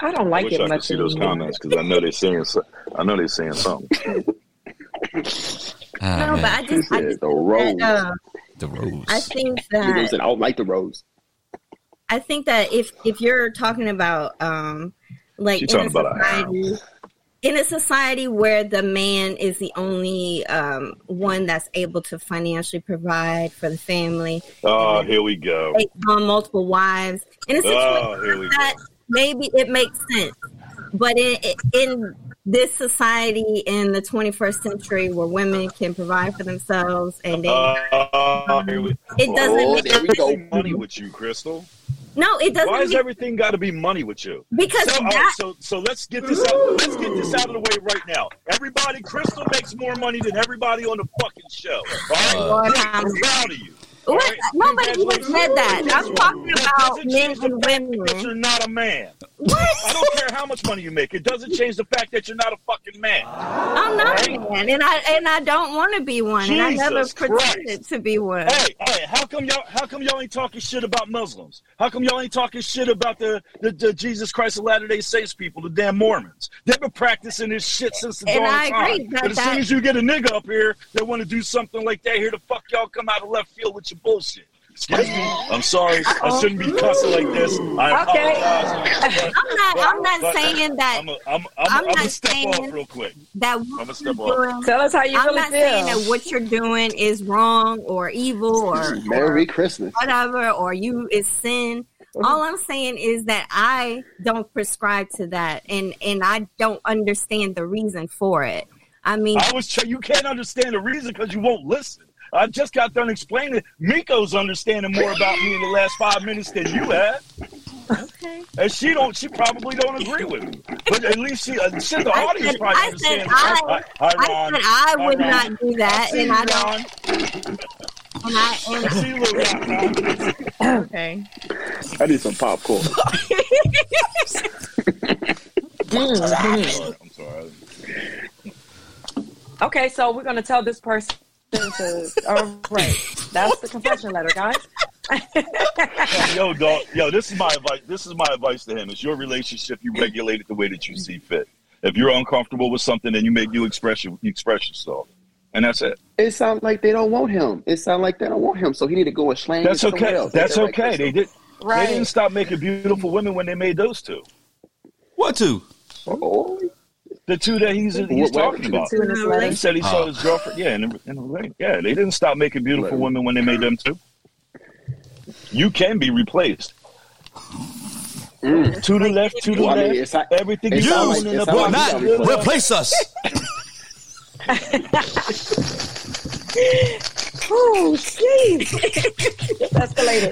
I don't I like wish it I could much see those anymore. comments because I know they're saying. so- I know they're saying something. Ah, No, man. but I just, I said just the rose. uh, the rose. I think that said, I don't like the rose. I think that if if you're talking about um like She in a talking about a society in a society where the man is the only um one that's able to financially provide for the family, Oh, here we go. on multiple wives, in a situation Oh, here we like that, go. maybe it makes sense. But in in this society in the 21st century where women can provide for themselves and they Oh, here we it doesn't Oh, make there we go. money with you, Crystal. No it doesn't Why has make, everything got to be money with you? because So, all right, that oh, so, so let's get this out. Let's get this out of the way right now. Everybody, Crystal makes more money than everybody on the fucking show. All right, Lord, Great, I'm- proud of you. What? right? Nobody even said that. I'm talking about men and fact that women. You're not a man. What? I don't care how much money you make. It doesn't change the fact that you're not a fucking man. I'm not a man, and I and I don't want to be one, and I never Jesus pretended to be one. Hey, hey, how come y'all? How come y'all ain't talking shit about Muslims? How come y'all ain't talking shit about the the, the Jesus Christ of Latter Day Saints people, the damn Mormons? They've been practicing this shit since the And dawn I of time. but as soon as you get a nigga up here that want to do something like that, here the fuck y'all come out of left field with your bullshit. Excuse me. I'm sorry. I shouldn't be cussing like this. I Okay. apologize. I'm not. I'm not But- saying that I'm a, I'm, I'm, I'm I'm, not step saying- off real quick. that I'ma step you're off. Tell us how you I'm really not feel. saying that what you're doing is wrong or evil or, Merry or Christmas. whatever or you is sin. Mm-hmm. All I'm saying is that I don't prescribe to that, and and I don't understand the reason for it. I mean, I was try- you can't understand the reason because you won't listen. I just got done explaining. Miko's understanding more about me in the last five minutes than you have, okay. and she don't. She probably don't agree with me. But at least she, uh, shit, the I audience said- probably I said understands. I- Hi, I said I Hi, would Ron. not do that, I see and I don't. Ron. And I I and see you, little Ron, Ron. okay. I need some popcorn. I'm sorry. Okay, so we're gonna tell this person to. All right, that's the confession letter, guys. Yo, dog. Yo, this is my advice. This is my advice to him. It's your relationship. You regulate it the way that you see fit. If you're uncomfortable with something, then you make you express your, you express yourself, and that's it. It sounds like they don't want him. It sounds like they don't want him. So he need to go and slang. That's okay. else. That's Direct okay. They did. Right. They didn't stop making beautiful women when they made those two. What two? Oh, The two that he's he's What- what talking two? about. Two in this letter. He said he saw Oh. his girlfriend. Yeah, in the, in the ring. Yeah, they didn't stop making beautiful Right. women when they made them too. You can be replaced. Mm. To the left, to the Well, I mean, left. it's not- Everything it is sound like- in it the Will like box. not gotta replace us. Oh, jeez. It's escalated.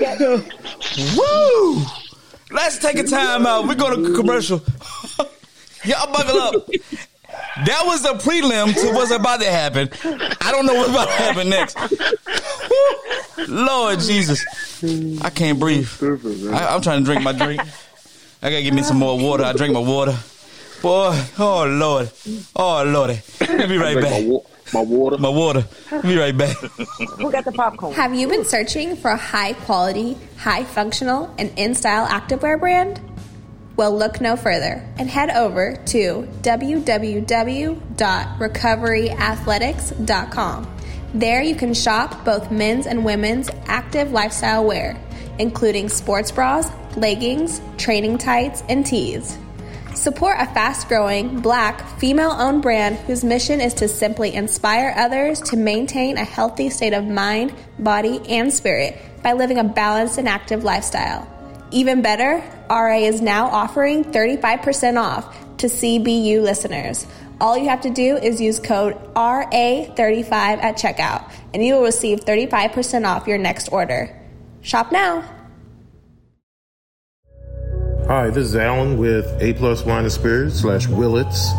It's a Woo! Let's take a time out. We're going to commercial. Y'all buckle up. That was the prelim to what's about to happen. I don't know what's about to happen next. Lord Jesus. I can't breathe. I, I'm trying to drink my drink. I gotta give me some more water. I drink my water. Boy, oh Lord. Oh Lordy. Let me right back. Wa- my water. My water. Let me right back. Who got the popcorn? Have you been searching for a high quality, high functional, and in style activewear brand? Well, look no further and head over to www.recoveryathletics.com. There you can shop both men's and women's active lifestyle wear, including sports bras, leggings, training tights, and tees. Support a fast growing, black, female owned brand whose mission is to simply inspire others to maintain a healthy state of mind, body, and spirit by living a balanced and active lifestyle. Even better, RA is now offering 35% off to CBU listeners. All you have to do is use code RA35 at checkout, and you will receive 35% off your next order. Shop now. Hi, this is Alan with A Plus Wine and Spirits slash Willits.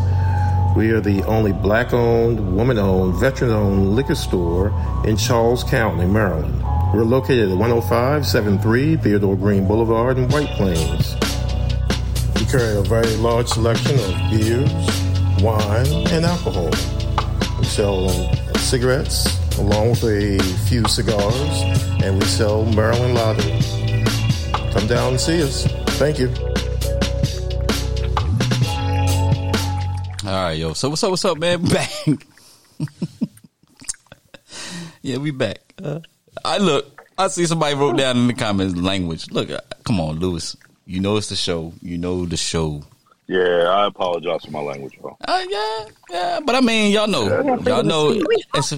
We are the only black owned, woman owned, veteran owned liquor store in Charles County, Maryland. We're located at 10573 Theodore Green Boulevard in White Plains. We carry a very large selection of beers, wine, and alcohol. We sell cigarettes along with a few cigars, and we sell Maryland lottery. Come down and see us. Thank you. All right, yo. So what's up? What's up, man? Back. yeah, we back. Uh, I look. I see somebody wrote down in the comments language. Look, uh, come on, Lewis. You know it's the show. You know the show. Yeah, I apologize for my language, bro. Uh, yeah, yeah. But I mean, y'all know, y'all know. It's a,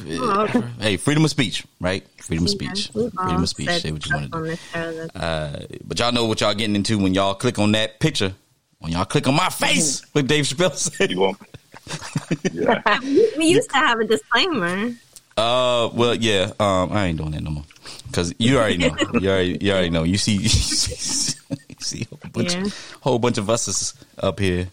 hey, freedom of speech, right? Freedom of speech. Freedom of speech. Say what you want to do. on this show Uh, but y'all know what y'all getting into when y'all click on that picture. When y'all click on my face, what Dave Chappelle said. You want? Yeah. we used to have a disclaimer. Uh, well, yeah. Um, I ain't doing that no more because you already know. You already, you already know. You see, you see, a whole bunch, Yeah. whole bunch of us up here.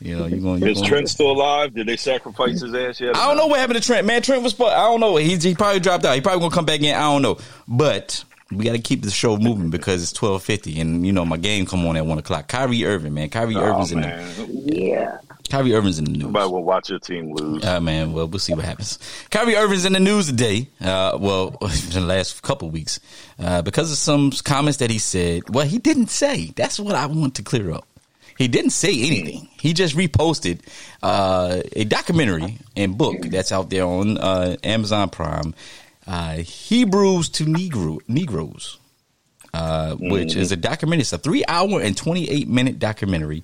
You know, you going. Is Trent still alive? Did they sacrifice his ass yet? I don't know what happened to Trent. Man, Trent was. I don't know. He he probably dropped out. He probably gonna come back in. I don't know. But we got to keep the show moving because it's twelve fifty, and you know my game come on at one o'clock. Kyrie Irving, man. Kyrie Oh, Irving's in the. Yeah. Kyrie Irving's in the news. Somebody will watch your team lose. Uh, man, well, we'll see what happens. Kyrie Irving's in the news today. Uh, well, in the last couple weeks, uh, because of some comments that he said. Well, he didn't say. That's what I want to clear up. He didn't say anything. He just reposted uh, a documentary and book that's out there on uh, Amazon Prime, uh, Hebrews to Negro Negroes, uh, which is a documentary. It's a three hour and twenty eight minute documentary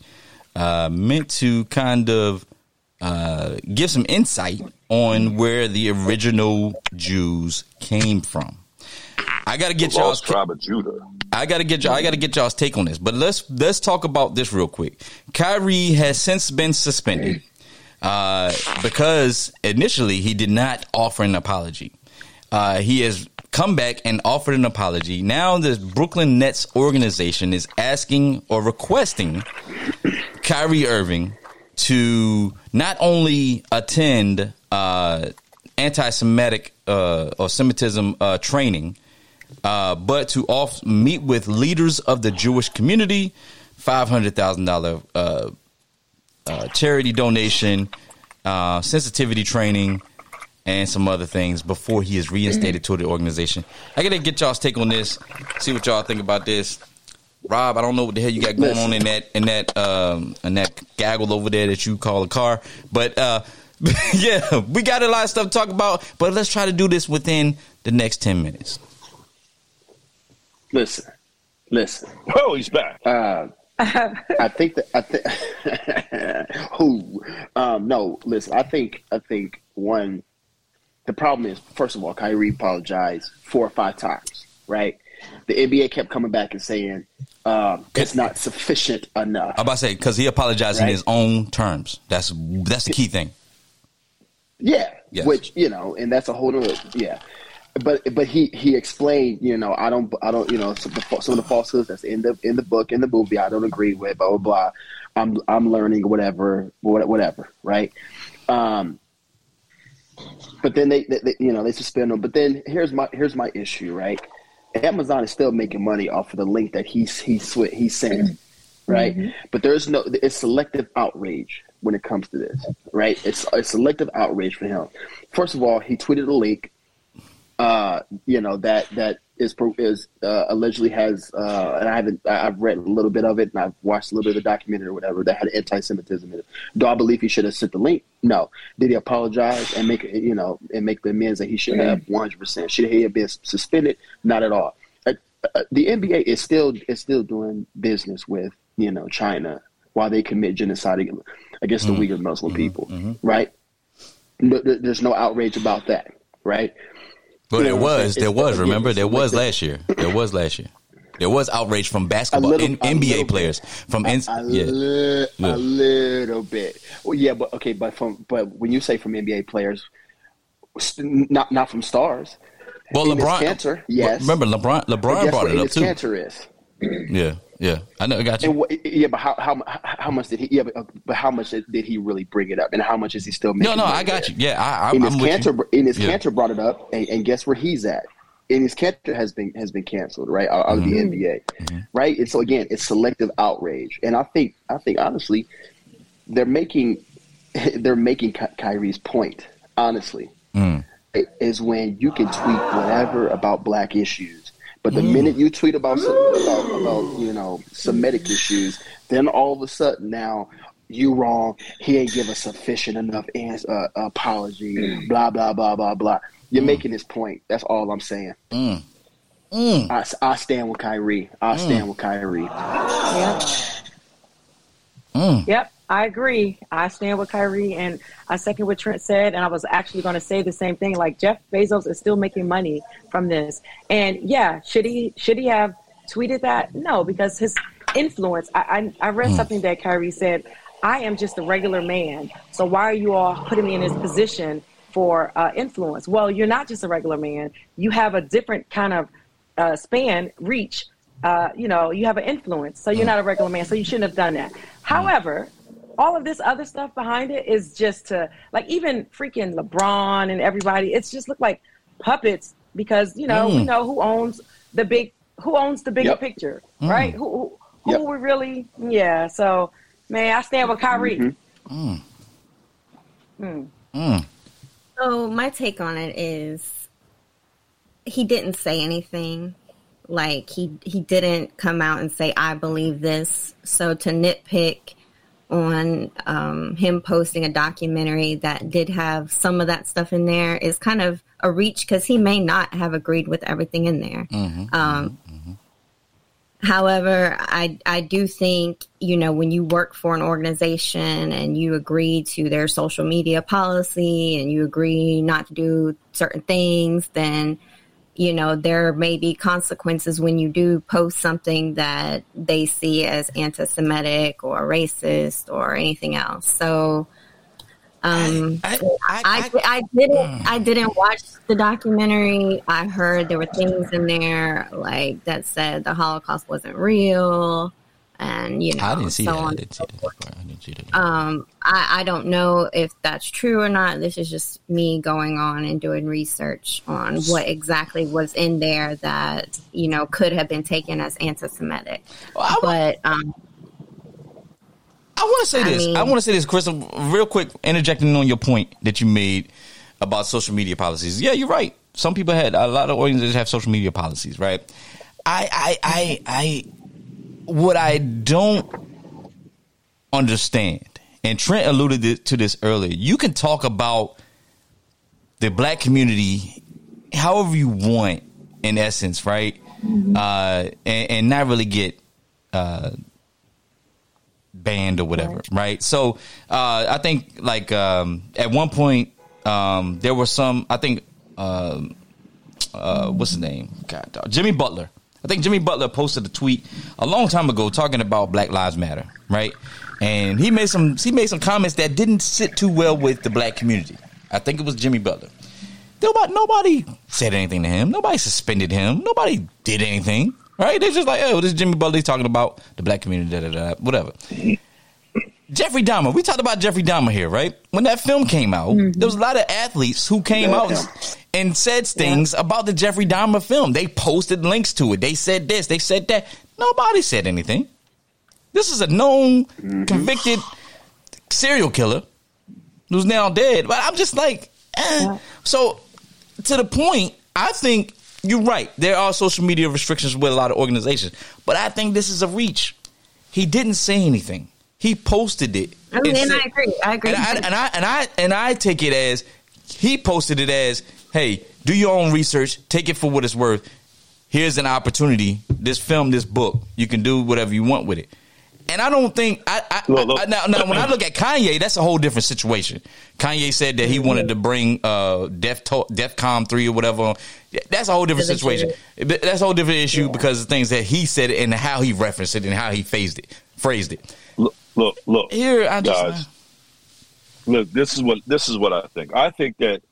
uh, meant to kind of uh, give some insight on where the original Jews came from. I got to get The y'all's tribe of Judah. I gotta get y'all. I gotta get y'all's take on this. But let's let's talk about this real quick. Kyrie has since been suspended uh, because initially he did not offer an apology. Uh, he has come back and offered an apology. Now the Brooklyn Nets organization is asking or requesting Kyrie Irving to not only attend uh, anti-Semitic uh, or Semitism uh, training, uh, but to off meet with leaders of the Jewish community, five hundred thousand dollar uh, charity donation, uh, sensitivity training, and some other things before he is reinstated to the organization. I gotta get y'all's take on this. See what y'all think about this. Rob, I don't know what the hell you got going on in that in that um, in that gaggle over there that you call a car, but uh, yeah, we got a lot of stuff to talk about. But let's try to do this within the next ten minutes. Listen, listen. Oh, he's back. Uh, I think that I think who um, no. Listen, I think I think one. The problem is, first of all, Kyrie apologized four or five times. Right, the NBA kept coming back and saying um, it's not sufficient enough. I'm about to say because he apologized in his own terms. That's that's the key thing. Yeah, Yes. which you know, and that's a whole other yeah. But but he he explained, you know, I don't I don't you know some of the, some of the falsehoods that's in the in the book in the movie I don't agree with blah blah blah. I'm I'm learning whatever whatever right. Um, but then they, they, they you know they suspend him. But then here's my here's my issue right. Amazon is still making money off of the link that he's he sw- he sent right? But there's no it's selective outrage when it comes to this, right? It's it's selective outrage for him. First of all, he tweeted a link, uh, you know that that is is uh, allegedly has, uh, and I haven't I've read a little bit of it and I've watched a little bit of the documentary or whatever that had anti-Semitism in it. Do I believe he should have sent the link? No. Did he apologize and make you know and make the amends that he should have? One hundred percent. Should he have been suspended? Not at all. Uh, uh, the NBA is still is still doing business with you know China while they commit genocide ag- against the Uyghur Muslim people, right? No, there's no outrage about that, right? But there know what I'm was, there was. Remember, there was last year. There was last year. There was outrage from basketball little- N- a NBA players from N- a, yeah. li- Yeah. a little bit. Well, yeah, but okay, but from but when you say from NBA players, not not from stars. Well, Enes LeBron. Kanter, yes. Remember, LeBron. LeBron brought it up too. Kanter is. Yeah, yeah. I know. I got you. And yeah, but how how how much did he? Yeah, but, but how much did he really bring it up? And how much is he still making? No, no, I got there? you. Yeah, I, I'm, Enes I'm with you. Enes Yeah. Kanter brought it up, and, and guess where he's at? Enes Kanter has been has been canceled, right, out out of Mm-hmm. the NBA, right? And so again, it's selective outrage, and I think I think honestly, they're making they're making Ky- Kyrie's point. Honestly, Mm. is when you can tweet whatever about black issues, but the Mm. minute you tweet about, about about you know Semitic issues, then all of a sudden now you wrong. He ain't give a sufficient enough ans- uh, apology. Blah blah blah blah blah. You're making his point. That's all I'm saying. Mm. Mm. I, I stand with Kyrie. I stand with Kyrie. Yep. Mm. Yep, I agree. I stand with Kyrie, and I second what Trent said. And I was actually going to say the same thing. Like Jeff Bezos is still making money from this, and yeah, should he should he have tweeted that? No, because his influence. I I, I read Hmm. something that Kyrie said. I am just a regular man, so why are you all putting me in this position for uh, influence? Well, you're not just a regular man. You have a different kind of uh, span, reach. Uh, you know, you have an influence, so you're not a regular man, so you shouldn't have done that. However, all of this other stuff behind it is just to like even freaking LeBron and everybody. It's just look like puppets because you know we Mm. know who owns the big who owns the bigger Yep. picture, Mm. right? Who who, who Yep. we really yeah. So man, I stand with Kyrie. Mhm. Mm. Mm. So my take on it is he didn't say anything. Like he he didn't come out and say I believe this. So to nitpick on um, him posting a documentary that did have some of that stuff in there is kind of a reach because he may not have agreed with everything in there. Um, However, I I do think you know when you work for an organization and you agree to their social media policy and you agree not to do certain things, then you know there may be consequences when you do post something that they see as anti-Semitic or racist or anything else. So. Um, I, I, I, didn't I didn't watch the documentary. I heard there were things in there like that said the Holocaust wasn't real, and you know I didn't see so that. I didn't see that. I didn't see that. Um, I, I don't know if that's true or not. This is just me going on and doing research on what exactly was in there that you know could have been taken as anti-Semitic. but um, I want to say I this. mean- I want to say this, Chris, real quick, interjecting on your point that you made about social media policies. Yeah, you're right. Some people had a lot of organizations have social media policies, right? I, I, I, I, what I don't understand, and Trent alluded to this earlier. You can talk about the black community however you want, in essence, right? Uh, and, and not really get uh, banned or whatever, right? So uh, I think like um, at one point um, there were some. I think um, uh, what's his name? God. Jimmy Butler. I think Jimmy Butler posted a tweet a long time ago talking about Black Lives Matter, right? And he made some he made some comments that didn't sit too well with the black community. I think it was Jimmy Butler. Nobody, nobody said anything to him. Nobody suspended him. Nobody did anything. Right? They're just like, oh, this is Jimmy Butler He's talking about the black community, da da da, whatever. Jeffrey Dahmer. We talked about Jeffrey Dahmer here, right? When that film came out, there was a lot of athletes who came Yeah. out and, and said things about the Jeffrey Dahmer film. They posted links to it. They said this. They said that. Nobody said anything. This is a known, convicted serial killer who's now dead. But I'm just like, eh. so to the point, I think you're right. There are social media restrictions with a lot of organizations, but I think this is a reach. He didn't say anything. He posted it. I mean, and and I agree. I agree. and I, and I and I and I take it as he posted it as, "Hey, do your own research. Take it for what it's worth. Here's an opportunity. This film, this book. You can do whatever you want with it." And I don't think I, I, I now, now when I look at Kanye, that's a whole different situation. Kanye said that he wanted to bring uh Def to- Defcon three or whatever. That's a whole different situation. But That's a whole different issue because of things that he said and how he referenced it and how he phrased it. Phrased it. Look, look, look. Here, I just- guys. Look, this is what this is what I think. I think that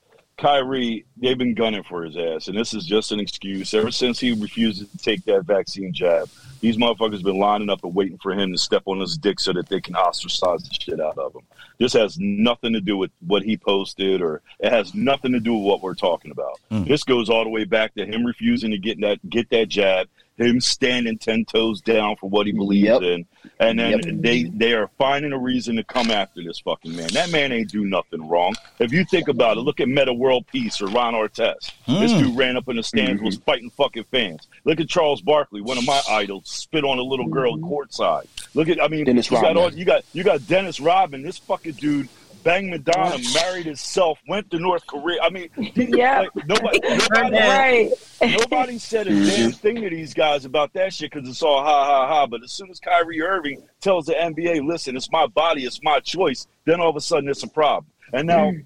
Kyrie, they've been gunning for his ass, and this is just an excuse. Ever since he refused to take that vaccine jab, these motherfuckers been lining up and waiting for him to step on his dick so that they can ostracize the shit out of him. This has nothing to do with what he posted, or it has nothing to do with what we're talking about. Mm. This goes all the way back to him refusing to get that get that jab, him standing ten toes down for what he believes Yep. in, and then Yep. they they are finding a reason to come after this fucking man. That man ain't do nothing wrong. If you think about it, look at Meta World Peace or Ron Artest. This Mm. dude ran up in the stands, was fighting fucking fans. Look at Charles Barkley, one of my idols, spit on a little girl courtside. Look at I mean, Dennis you got all, you got you got Dennis Rodman. This fucking dude. Banged Madonna, married himself, went to North Korea. I mean, Yeah. like, nobody, nobody, Right. Nobody said a mm-hmm. damn thing to these guys about that shit because it's all ha ha ha. But as soon as Kyrie Irving tells the NBA, "Listen, it's my body, it's my choice," then all of a sudden it's a problem. And now. Mm.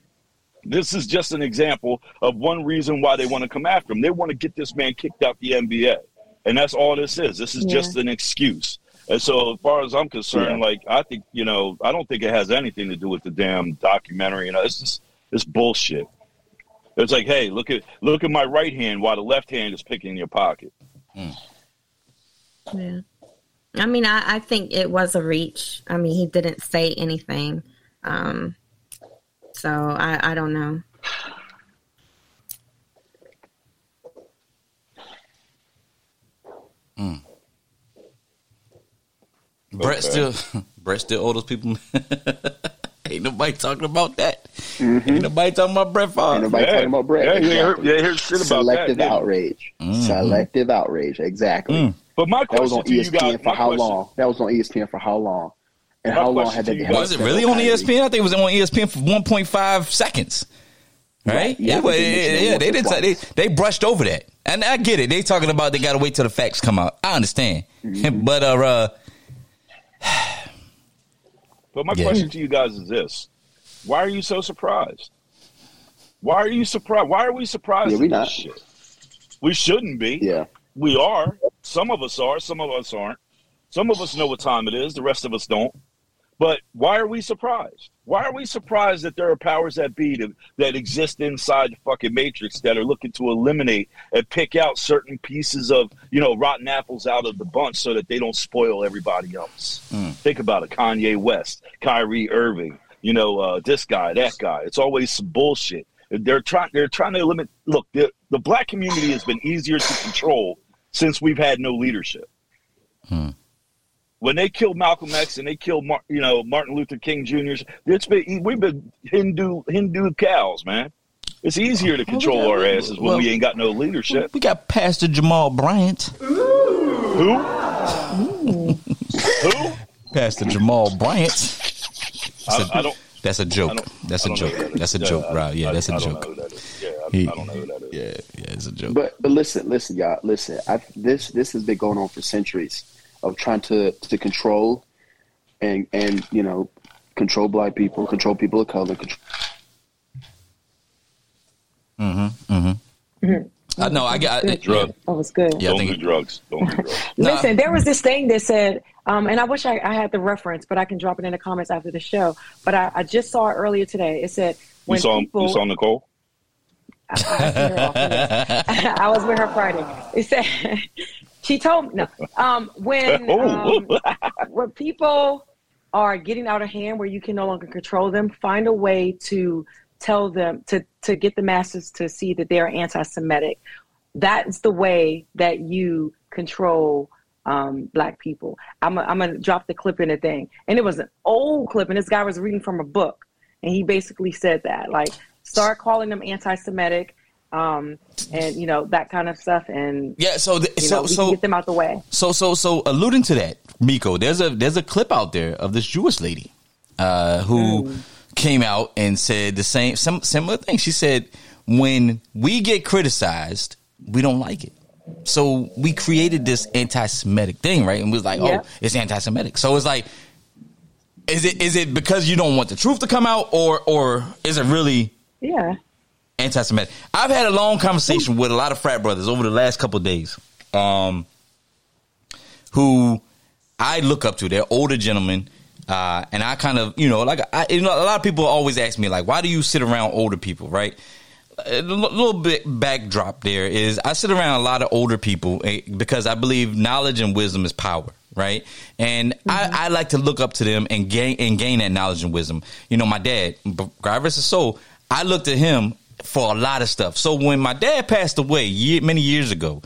This is just an example of one reason why they want to come after him. They want to get this man kicked out the NBA, and that's all this is. This is Yeah. just an excuse. And so, as far as I'm concerned, like I think you know, I don't think it has anything to do with the damn documentary. You know, it's just it's bullshit. It's like, hey, look at look at my right hand while the left hand is picking your pocket. Yeah. I mean, I, I think it was a reach. I mean, he didn't say anything. Um, so I, I don't know. Brett Okay. still Brett still owe those people. Ain't nobody talking about that. Mhm. Ain't nobody talking about Brett Favre. Ain't nobody Yeah. talking about Brett. Yeah, you Exactly. you ain't heard shit about Selective that, did you? outrage. Mhm. Selective outrage. Exactly. Mm. But my That was on to you ESPN guys, for how question- long? That was on ESPN for how long? And My how long had to they guys- Was it really on on Kyrie? ESPN? I think it was on ESPN for 1.5 seconds. Right? Right. Yeah, Yeah, but they yeah, yeah, once they or did. They they brushed over that, and I get it. They talking about they got to wait till the facts come out. I understand, Mm-hmm. but uh, uh, But my Yeah. question to you guys is this: Why are you so surprised? Why are you surprised? Why are we surprised Yeah, we not. shit? We shouldn't be. Yeah. We are. Some of us are. Some of us aren't. Some of us know what time it is. The rest of us don't. But why are we surprised? Why are we surprised that there are powers that be to, that exist inside the fucking matrix that are looking to eliminate and pick out certain pieces of you know rotten apples out of the bunch so that they don't spoil everybody else? Think about it: Kanye West, Kyrie Irving, you know uh, this guy, that guy. It's always some bullshit. They're trying. They're trying to limit. Look, the, the black community has been easier to control since we've had no leadership. When they killed Malcolm X and they killed, Mar- you know, Martin Luther King Jr. It's been we've been Hindu Hindu cows, man. It's easier to control got- our asses when well- we ain't got no leadership. we got Pastor Jamal Bryant. Who? Who? Pastor Jamal Bryant. I, I don't. That's a joke. That's a joke. that is. A joke, I- Rob. Yeah, that's a joke. know who that is. Yeah, I, I don't know who that is. Yeah, yeah, it's a joke. But but listen, listen, y'all, listen. I, this this has been going on for centuries of trying to to control and and you know control black people, control people of color. Control, Mm-hmm. Mm-hmm. I know. I got I, Drug. That was good. Yeah, I don't think do drugs. Don't do drugs. Listen, there was this thing that said, um, and I wish I, I had the reference, but I can drop it in the comments after the show. But I, I just saw it earlier today. It said You when saw people, you saw Nicole. I, I seen her off limits. I was with her Friday. It said she told me no. Um, when um, when people are getting out of hand, where you can no longer control them, find a way to tell them to to get the masses to see that they are anti-Semitic. That's the way that you control um, black people. I'm I'm gonna drop the clip in a thing, and it was an old clip, and this guy was reading from a book, and he basically said that like start calling them anti-Semitic, um, and you know that kind of stuff, and yeah. So th- so know so get them out the way. So so so alluding to that, Miko, there's a there's a clip out there of this Jewish lady uh, who came out and said the same some similar thing. She said, "When we get criticized, we don't like it." So we created this anti-Semitic thing, right? And we was like, Yeah. "Oh, it's anti-Semitic." So it's like, is it is it because you don't want the truth to come out, or or is it really Yeah. anti-Semitic. I've had a long conversation with a lot of frat brothers over the last couple of days, um, who I look up to. They're older gentlemen, uh, and I kind of, you know, like I, you know, a lot of people always ask me, like, why do you sit around older people, right? A little bit backdrop there is I sit around a lot of older people eh, because I believe knowledge and wisdom is power, right? And I, I like to look up to them and gain and gain that knowledge and wisdom. You know, my dad, God rest his soul, I looked at him for a lot of stuff. So when my dad passed away year, many years ago,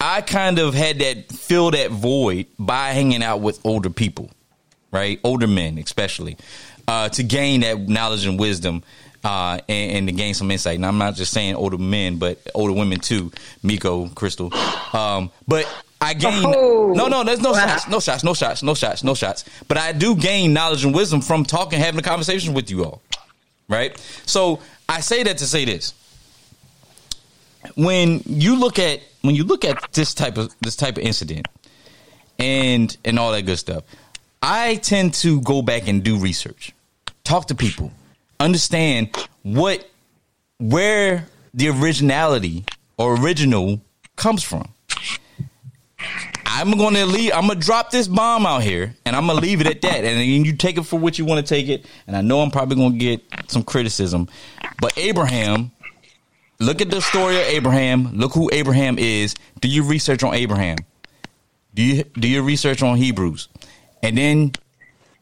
I kind of had that fill that void by hanging out with older people, right? Older men, especially, uh, to gain that knowledge and wisdom. Uh, and, and to gain some insight. And I'm not just saying older men, but older women too. Miko, Crystal. Um, but I gain Oh. no, no. There's no shots, no shots, no shots, no shots, no shots. But I do gain knowledge and wisdom from talking, having a conversation with you all, right? So I say that to say this: when you look at when you look at this type of this type of incident and and all that good stuff, I tend to go back and do research, talk to people, understand what where the originality or original comes from. I'm gonna leave. I'm gonna drop this bomb out here, and I'm gonna leave it at that. And then you take it for what you want to take it. And I know I'm probably gonna get some criticism, but Abraham. Look at the story of Abraham. Look who Abraham is. Do your research on Abraham. Do you do your research on Hebrews, and then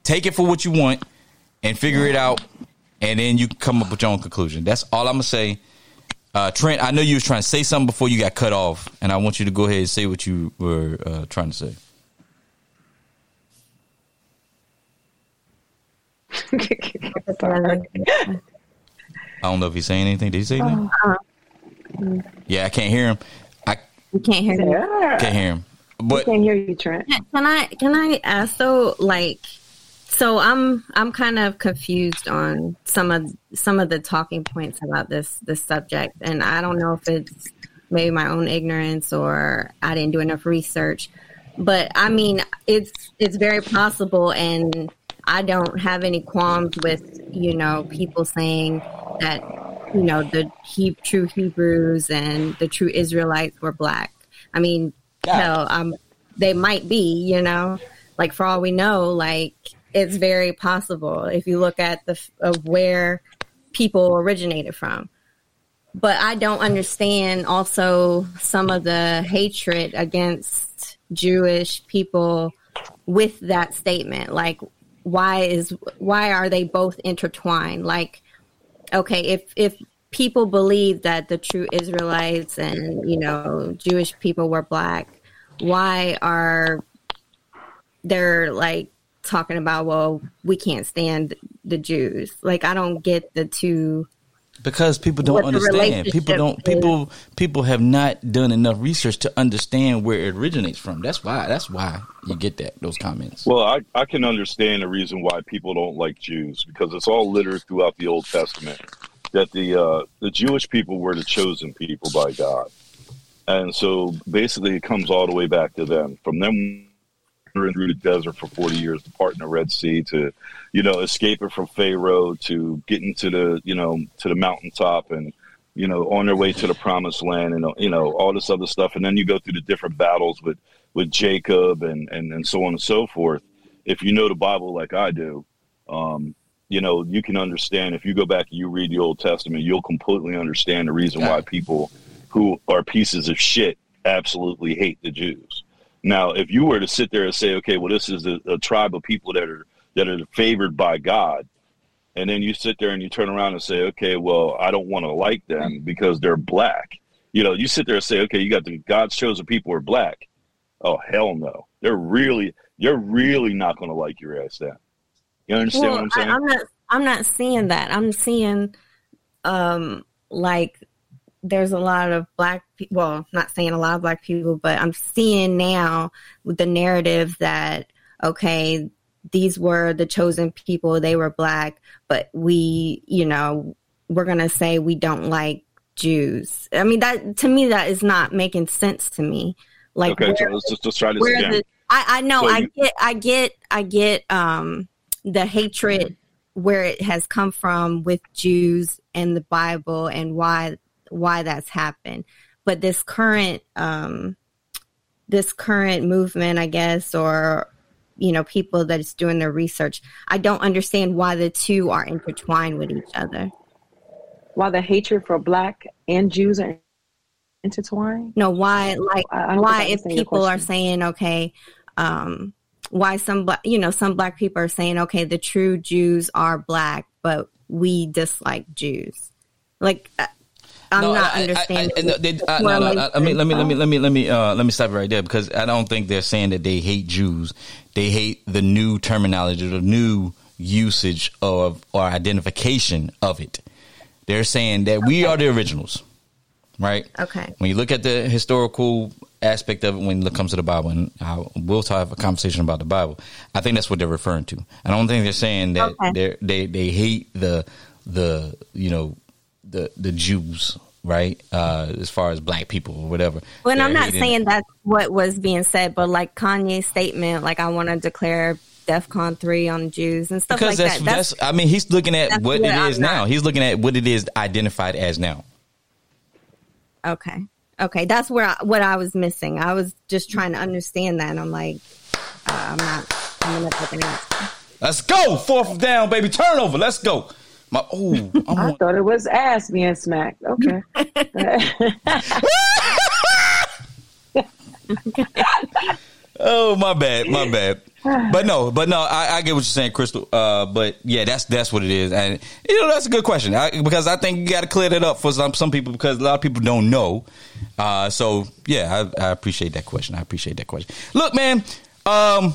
take it for what you want, and figure it out, and then you come up with your own conclusion. That's all I'm gonna say. Uh, Trent, I know you was trying to say something before you got cut off, and I want you to go ahead and say what you were uh, trying to say. I don't know if he's saying anything. Did he say anything? Uh, Yeah, I can't hear him. I you can't hear me. can't hear him. But can't hear you, Trent. Can I can I ask though, like, so I'm I'm kind of confused on some of some of the talking points about this this subject, and I don't know if it's maybe my own ignorance or I didn't do enough research, but I mean it's it's very possible, and I don't have any qualms with you know people saying that you know the he, true Hebrews and the true Israelites were black. I mean, hell, um, they might be, you know, like for all we know, like it's very possible if you look at the of where people originated from. But I don't understand also some of the hatred against Jewish people with that statement. Like, why is why are they both intertwined? Like, okay, if if people believe that the true Israelites and you know Jewish people were black, why are they're like talking about well we can't stand the Jews? Like I don't get the two. because people don't understand, people don't people people have not done enough research to understand where it originates from. That's why that's why you get that those comments. Well, I, I can understand the reason why people don't like Jews because it's all littered throughout the Old Testament that the uh, the Jewish people were the chosen people by God, and so basically it comes all the way back to them. From them through the desert for forty years, to part in the Red Sea, to you know escaping from Pharaoh, to getting to the you know to the mountaintop, and you know on their way to the Promised Land, and you know all this other stuff, and then you go through the different battles with with Jacob and and and so on and so forth. If you know the Bible like I do. Um, you know, you can understand if you go back and you read the Old Testament, you'll completely understand the reason why people who are pieces of shit absolutely hate the Jews. Now, if you were to sit there and say, okay, well, this is a, a tribe of people that are that are favored by God, and then you sit there and you turn around and say, okay, well, I don't want to like them because they're black. You know, you sit there and say, okay, you got the God's chosen people are black. Oh hell no, they're really you're really not going to like your ass then. You understand what I'm saying? I, am not. I'm not seeing that. I'm seeing, um, like there's a lot of black. Pe- well, not saying a lot of black people, but I'm seeing now with the narrative that okay, these were the chosen people. They were black, but we, you know, we're gonna say we don't like Jews. I mean, that to me, that is not making sense to me. Like, okay, so let's just, let's try this again. the- I, I know So I you- get I get I get um the hatred where it has come from with Jews and the Bible and why why that's happened. But this current um this current movement, I guess, or you know, people that is doing their research, I don't understand why the two are intertwined with each other. Why the hatred for black and Jews are intertwined? No, why like why if people are saying okay, um, why some black you know some black people are saying okay, the true Jews are black, but we dislike Jews. Like I- I'm No, not I- I- understanding. I, no, they- uh, no, no, my- no, let me let me let me let me uh, let me stop it right there because I don't think they're saying that they hate Jews. They hate the new terminology, the new usage of or identification of it. They're saying that we are the originals, right? Okay. When you look at the historical aspect of it, when it comes to the Bible, and I will have a conversation about the Bible, I think that's what they're referring to. I don't think they're saying that Okay. they're, they they hate the the you know the the Jews, right? Uh, as far as black people or whatever. Well, and I'm not saying that's what was being said, but like Kanye's statement, like I want to declare DEFCON three on Jews and stuff because like that's, that. that's I mean he's looking at what what it I'm is now. not- He's looking at what it is identified as now. Okay. Okay. That's where I, what I was missing. I was just trying to understand that. And I'm like, uh, I'm not coming up with an answer. Let's go fourth down, baby. Turnover. Let's go. My oh, I'm I on, thought it was ass being smacked. Okay. Oh my bad, my bad. But no, but no, I, I get what you're saying, Crystal. Uh, but yeah, that's that's what it is, and you know that's a good question I, because I think you got to clear that up for some some people because a lot of people don't know. Uh, so yeah, I, I appreciate that question. I appreciate that question. Look, man, um,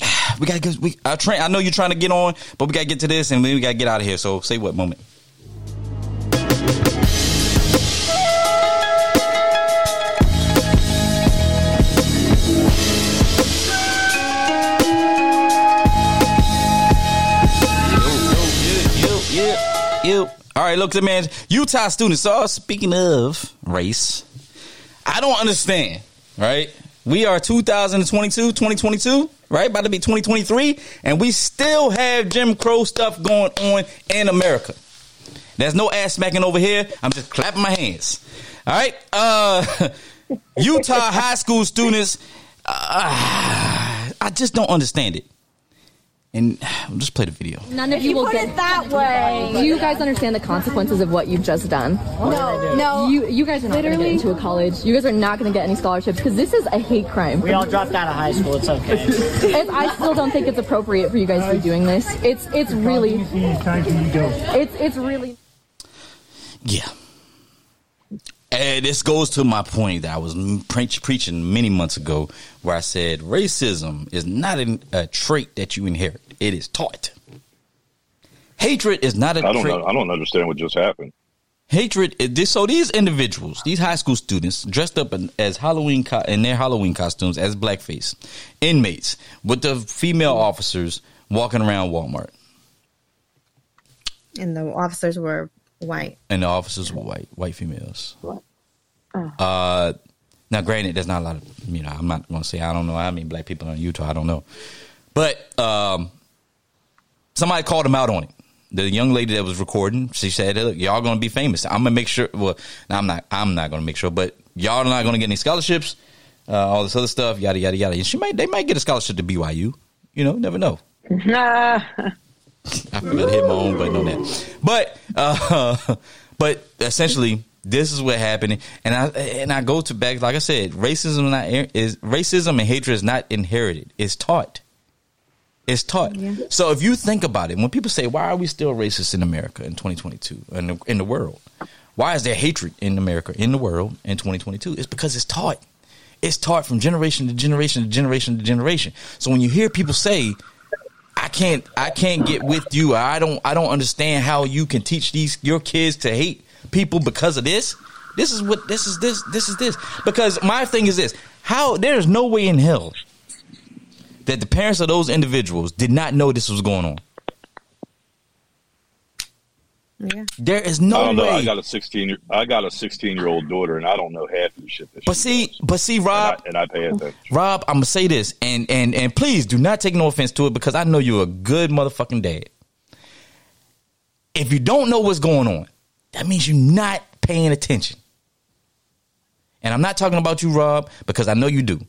we gotta get we. I train. I know you're trying to get on, but we gotta get to this, and then we gotta get out of here. So say what moment. All right, look, the man. Utah students. So speaking of race, I don't understand. Right, we are 2022, 2022. Right, about to be 2023, and we still have Jim Crow stuff going on in America. There's no ass smacking over here. I'm just clapping my hands. All right, uh, Utah high school students. Uh, I just don't understand it. And I'll just play the video. None of you, will get it that way. Do you guys understand the consequences of what you've just done? No, no. You you guys are not going to get into a college. You guys are not going to get any scholarships because this is a hate crime. We all dropped out of high school. It's okay. If- I still don't think it's appropriate for you guys to be doing this. It's it's really it's it's really Yeah. And this goes to my point that I was preach, preaching many months ago, where I said racism is not an, a trait that you inherit; it is taught. Hatred is not a I don't trait. know. I don't understand what just happened. Hatred. Eh, this, so these individuals, these high school students, dressed up in, as Halloween co- in their Halloween costumes as blackface inmates, with the female officers walking around Walmart, And the officers were white. and the officers were white, white females. What? Uh, now, granted, there's not a lot of you know. I'm not going to say I don't know I mean, black people in Utah. I don't know, but um, somebody called him out on it. The young lady that was recording, she said, "Look, y'all going to be famous. I'm gonna make sure. Well, now I'm not. I'm not going to make sure, but y'all are not going to get any scholarships. Uh, all this other stuff, yada yada yada. And she might. They might get a scholarship to BYU. You know, never know. Nah. I forgot to hit my own button on that. But uh, but essentially, this is what happened, and I and I go to back like I said, racism not is racism and hatred is not inherited; it's taught. It's taught. So if you think about it, when people say, "Why are we still racist in America in 2022 in in the world? Why is there hatred in America in the world in 2022?" It's because it's taught. It's taught from generation to generation to generation to generation. So when you hear people say, can't I can't get with you. I don't I don't understand how you can teach these your kids to hate people because of this. This is what this is this this is this. Because my thing is this. How there's no way in hell that the parents of those individuals did not know this was going on. Yeah. There is I no don't know. way. I got a sixteen. year- I got a sixteen year old daughter, and I don't know half of the shit. That But see, but see, Rob, and I pay attention. Rob, I'm gonna say this, and and and please do not take no offense to it because I know you're a good motherfucking dad. If you don't know what's going on, that means you're not paying attention. And I'm not talking about you, Rob, because I know you do.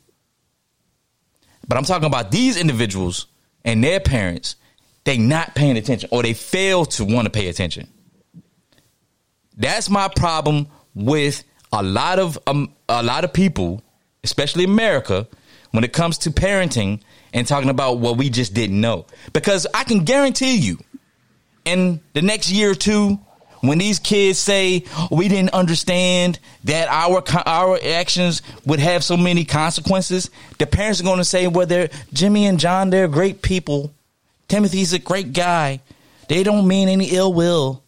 But I'm talking about these individuals and their parents. They not paying attention, or they fail to want to pay attention. That's my problem with a lot of um, a lot of people, especially America, when it comes to parenting and talking about what we just didn't know. Because I can guarantee you, in the next year or two, when these kids say we didn't understand that our our actions would have so many consequences, the parents are going to say, "Well, they're Jimmy and John. They're great people. Timothy's a great guy. They don't mean any ill will."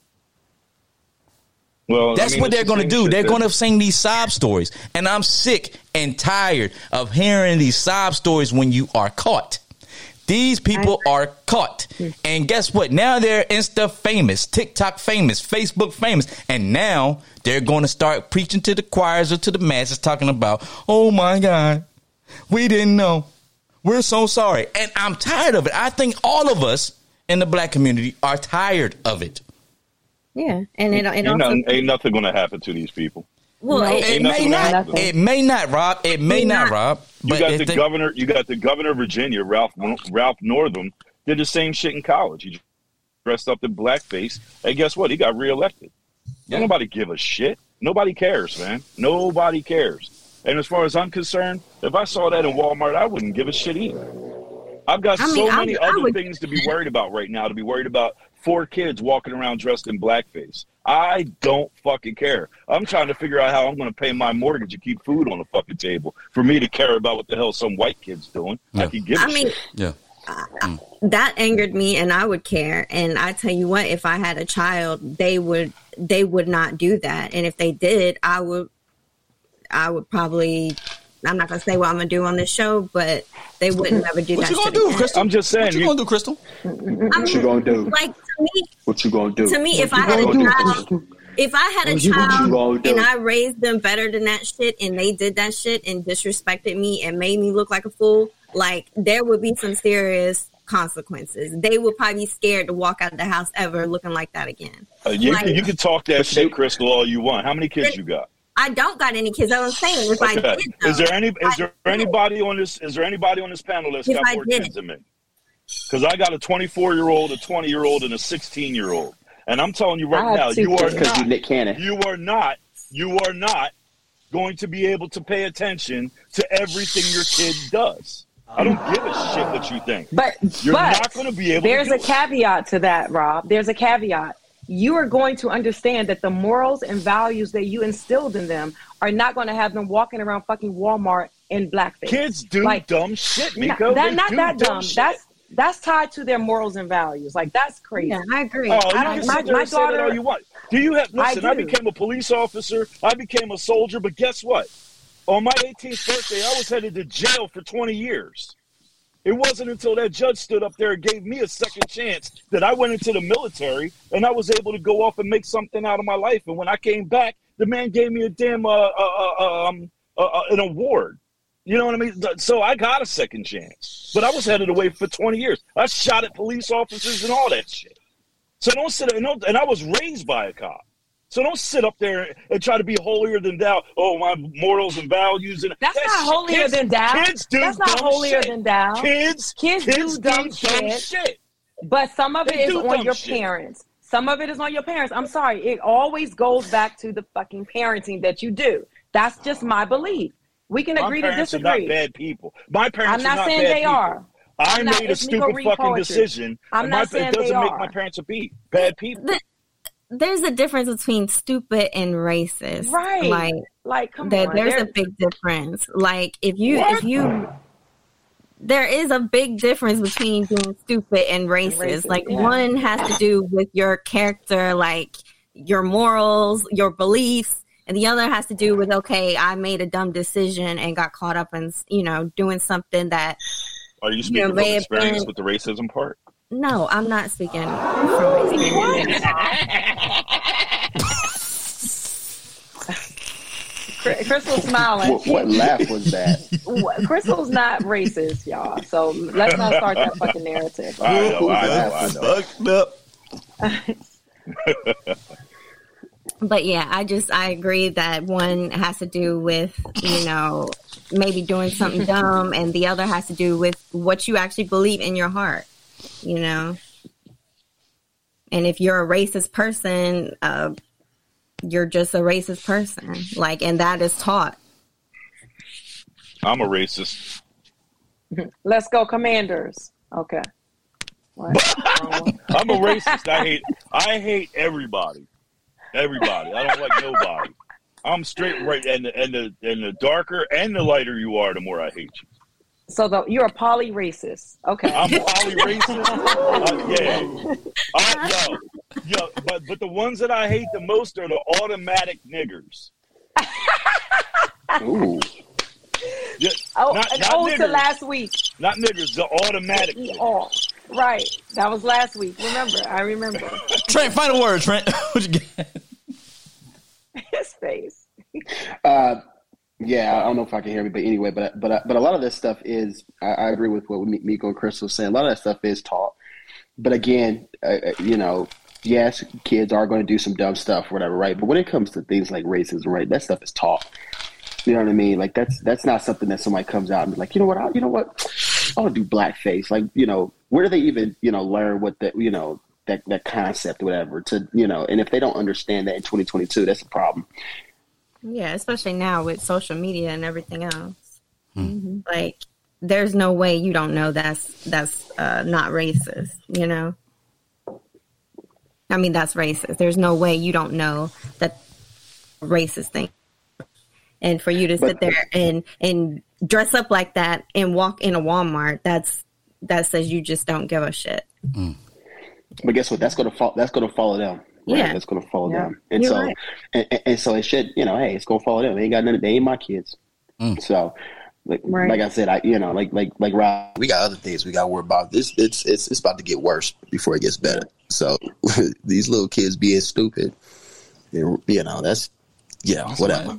Well, That's I mean, what they're the going to do. They're going to sing these sob stories. And I'm sick and tired of hearing these sob stories when you are caught. These people are caught. And guess what? Now they're Insta famous, TikTok famous, Facebook famous. And now they're going to start preaching to the choirs or to the masses talking about, oh my God, we didn't know. We're so sorry. And I'm tired of it. I think all of us in the black community are tired of it. Yeah, and it, it Ain't, also nothing, ain't nothing going to happen to these people. well, it, it, may not. It may not, Rob. It may not, Rob. You got the they- governor. You got the governor of Virginia, Ralph Ralph Northam, did the same shit in college. He dressed up in blackface, and guess what? He got reelected. Don't nobody give a shit. Nobody cares, man. Nobody cares. And as far as I'm concerned, if I saw that in Walmart, I wouldn't give a shit either. I've got I so mean, I many I other would- things to be worried about right now. To be worried about four kids walking around dressed in blackface. I don't fucking care. I'm trying to figure out how I'm going to pay my mortgage and keep food on the fucking table for me to care about what the hell some white kid's doing. I can give a I mean, shit. Yeah. Uh, that angered me and I would care. And I tell you what, if I had a child, they would they would not do that. And if they did, I would I would probably I'm not gonna say what I'm gonna do on this show, but they wouldn't never do What that What you gonna shit do, again. Crystal? I'm just saying. What you gonna do, Crystal? What you gonna do? Like to me, What you gonna do? to me, if I you had a gonna do, child, if I had a What you- what you child and I raised them better than that shit, and they did that shit and disrespected me and made me look like a fool, like there would be some serious consequences. They would probably be scared to walk out of the house ever looking like that again. Uh, you, Like- you can talk that shit, Crystal, all you want. How many kids you got? I don't got any kids. I was saying if I did, though, Is there any? Is I there did. anybody on this? Is there anybody on this panel that's If got I more did. kids than me? Because I got a 24 year old, a 20 year old, and a 16 year old, and I'm telling you right now, you are kids 'cause you not. Nick Cannon. You are not. You are not going to be able to pay attention to everything your kid does. I don't give a shit what you think. But You're but not going to be able. There's to a it. caveat to that, Rob. There's a caveat. You are going to understand that the morals and values that you instilled in them are not going to have them walking around fucking Walmart in blackface. Kids do Like, dumb shit, Not, Miko. that, not that dumb. shit. That's that's tied to their morals and values. Like that's crazy. Yeah, I agree. Oh, you I can don't, sit my, there my and say all you want. Do you have? I Listen, I, do. became a police officer. I became a soldier. But guess what? On my 18th birthday, I was headed to jail for 20 years. It wasn't until that judge stood up there and gave me a second chance that I went into the military and I was able to go off and make something out of my life. And when I came back, the man gave me a damn uh, uh, uh, um, uh, uh, an award. You know what I mean? So I got a second chance, but I was headed away for 20 years. I shot at police officers and all that shit. So don't sit and, don't, and I was raised by a cop. So don't sit up there and try to be holier than thou. Oh, my morals and values and That's that not holier kids- than thou. Kids do That's not dumb holier shit. than thou. Kids, Kids, do dumb, shit, shit. But some of it They is on your shit. parents. Some of it is on your parents. I'm sorry. It always goes back to the fucking parenting that you do. That's just my belief. We can My agree to parents are not bad people. My parents are not. I'm are not not saying bad they people. are. I I'm not- made a stupid fucking poetry. decision. I'm not my, saying it doesn't they make are. my parents a beat. Bad people. The- there's a difference between stupid and racist. Right. Like Like, come there, on. there's There- a big difference. Like if you What? if you there is a big difference between being stupid and racist. racist, like yeah. one has to do with your character, like your morals, your beliefs, and the other has to do with okay, I made a dumb decision and got caught up in you know doing something that Are you Yeah, speaking from may have experience been- with the racism part? No, I'm not speaking from experience. Crystal's smiling. What, what laugh was that? Crystal's not racist, y'all. So let's not start that fucking narrative. I know, I know, I know. Fucked up. But yeah, I just I agree that one has to do with you know maybe doing something dumb, and the other has to do with what you actually believe in your heart. You know, and if you're a racist person, uh, you're just a racist person. Like, and that is taught. I'm a racist. Let's go, Commanders. Okay. What? I'm a racist. I hate I hate everybody. Everybody. I don't like nobody. I'm straight right and the and the and the darker and the lighter you are, the more I hate you. So the, you're a poly racist. Okay. I'm poly racist. Uh, yeah. I, yo, yo, but but the ones that I hate the most are the automatic niggers. Ooh. Yeah, oh, not, and not ode to niggers, last week. not niggers, the automatic. All. Right. That was last week. Remember. I remember. Trent, final word, Trent. what you get? His face. Uh, yeah, I don't know if I can hear me, but anyway, but but but a lot of this stuff is I, I agree with what Mi- Miko and Crystal saying. A lot of that stuff is taught, but again, uh, you know, yes, kids are going to do some dumb stuff, whatever, right? But when it comes to things like racism, right, that stuff is taught. You know what I mean? Like that's that's not something that somebody comes out and be like, you know what, I, you know what, I'll do blackface. Like, you know, where do they even you know learn what that you know that that concept, whatever? To you know, and if they don't understand that in 2022, that's a problem. Yeah, especially now with social media and everything else. Hmm. Mm-hmm. Like, there's no way you don't know that's that's uh, not racist. You know. I mean, that's racist. There's no way you don't know that racist thing. And for you to sit there and and dress up like that and walk in a Walmart, that's that says you just don't give a shit. Hmm. But guess what? That's gonna fall. That's gonna follow them. Right? Yeah. that's gonna follow Yeah. them. And You're so, right. and, and- and so it should. You know, hey, it's gonna follow them. They ain't got nothing. They ain't my kids. Mm. So, like, Right. like I said, I you know, like like like Rob. we got other things we got to worry about. This it's it's it's about to get worse before it gets better. So these little kids being stupid, and, you know, that's yeah, whatever.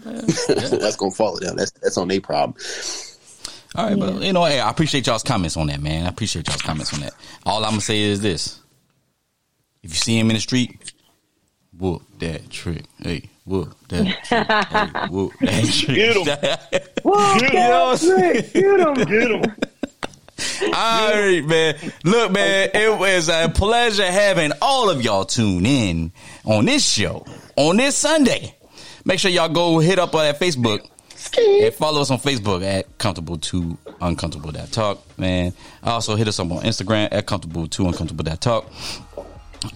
that's gonna follow them. That's that's on their problem. All right, but you know, hey, I appreciate y'all's comments on that, man. I appreciate y'all's comments on that. All I'm gonna say is this: if you see him in the street, whoop that trick. Hey, whoop that trick. Hey, whoop that trick. Get him. Whoop Get that trick. Get him. Get him. All right, man. Look, man, it was a pleasure having all of y'all tune in on this show on this Sunday. Make sure y'all go hit up on that Facebook and follow us on Facebook at comfortable to uncomfortable that talk, man. Also hit us up on Instagram at comfortable to uncomfortable that talk.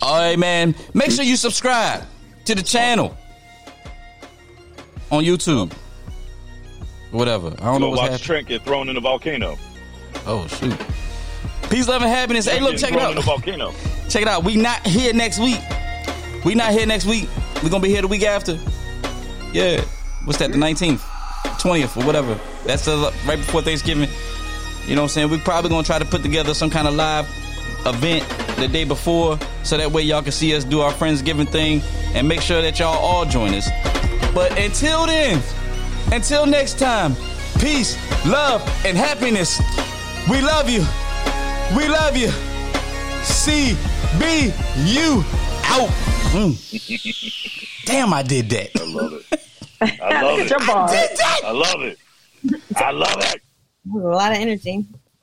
All right, man. Make sure you subscribe to the channel on YouTube. Whatever. I don't know Go what's watch happening. Trent get thrown in the volcano. Oh shoot. Peace, love, and happiness. Hey, look, check it out. in the volcano. Check it out. We not here next week. We not here next week. We gonna be here the week after. Yeah. What's that? The nineteenth, twentieth, or whatever. That's the, right before Thanksgiving. You know what I'm saying? We probably gonna try to put together some kind of live event the day before, so that way y'all can see us do our Friendsgiving thing, and make sure that y'all all join us. But until then, until next time, peace, love, and happiness. We love you. We love you. C B U out. Mm. Damn, I did that. I love it. I love Look at it. your. I love it. I love it. A lot of energy.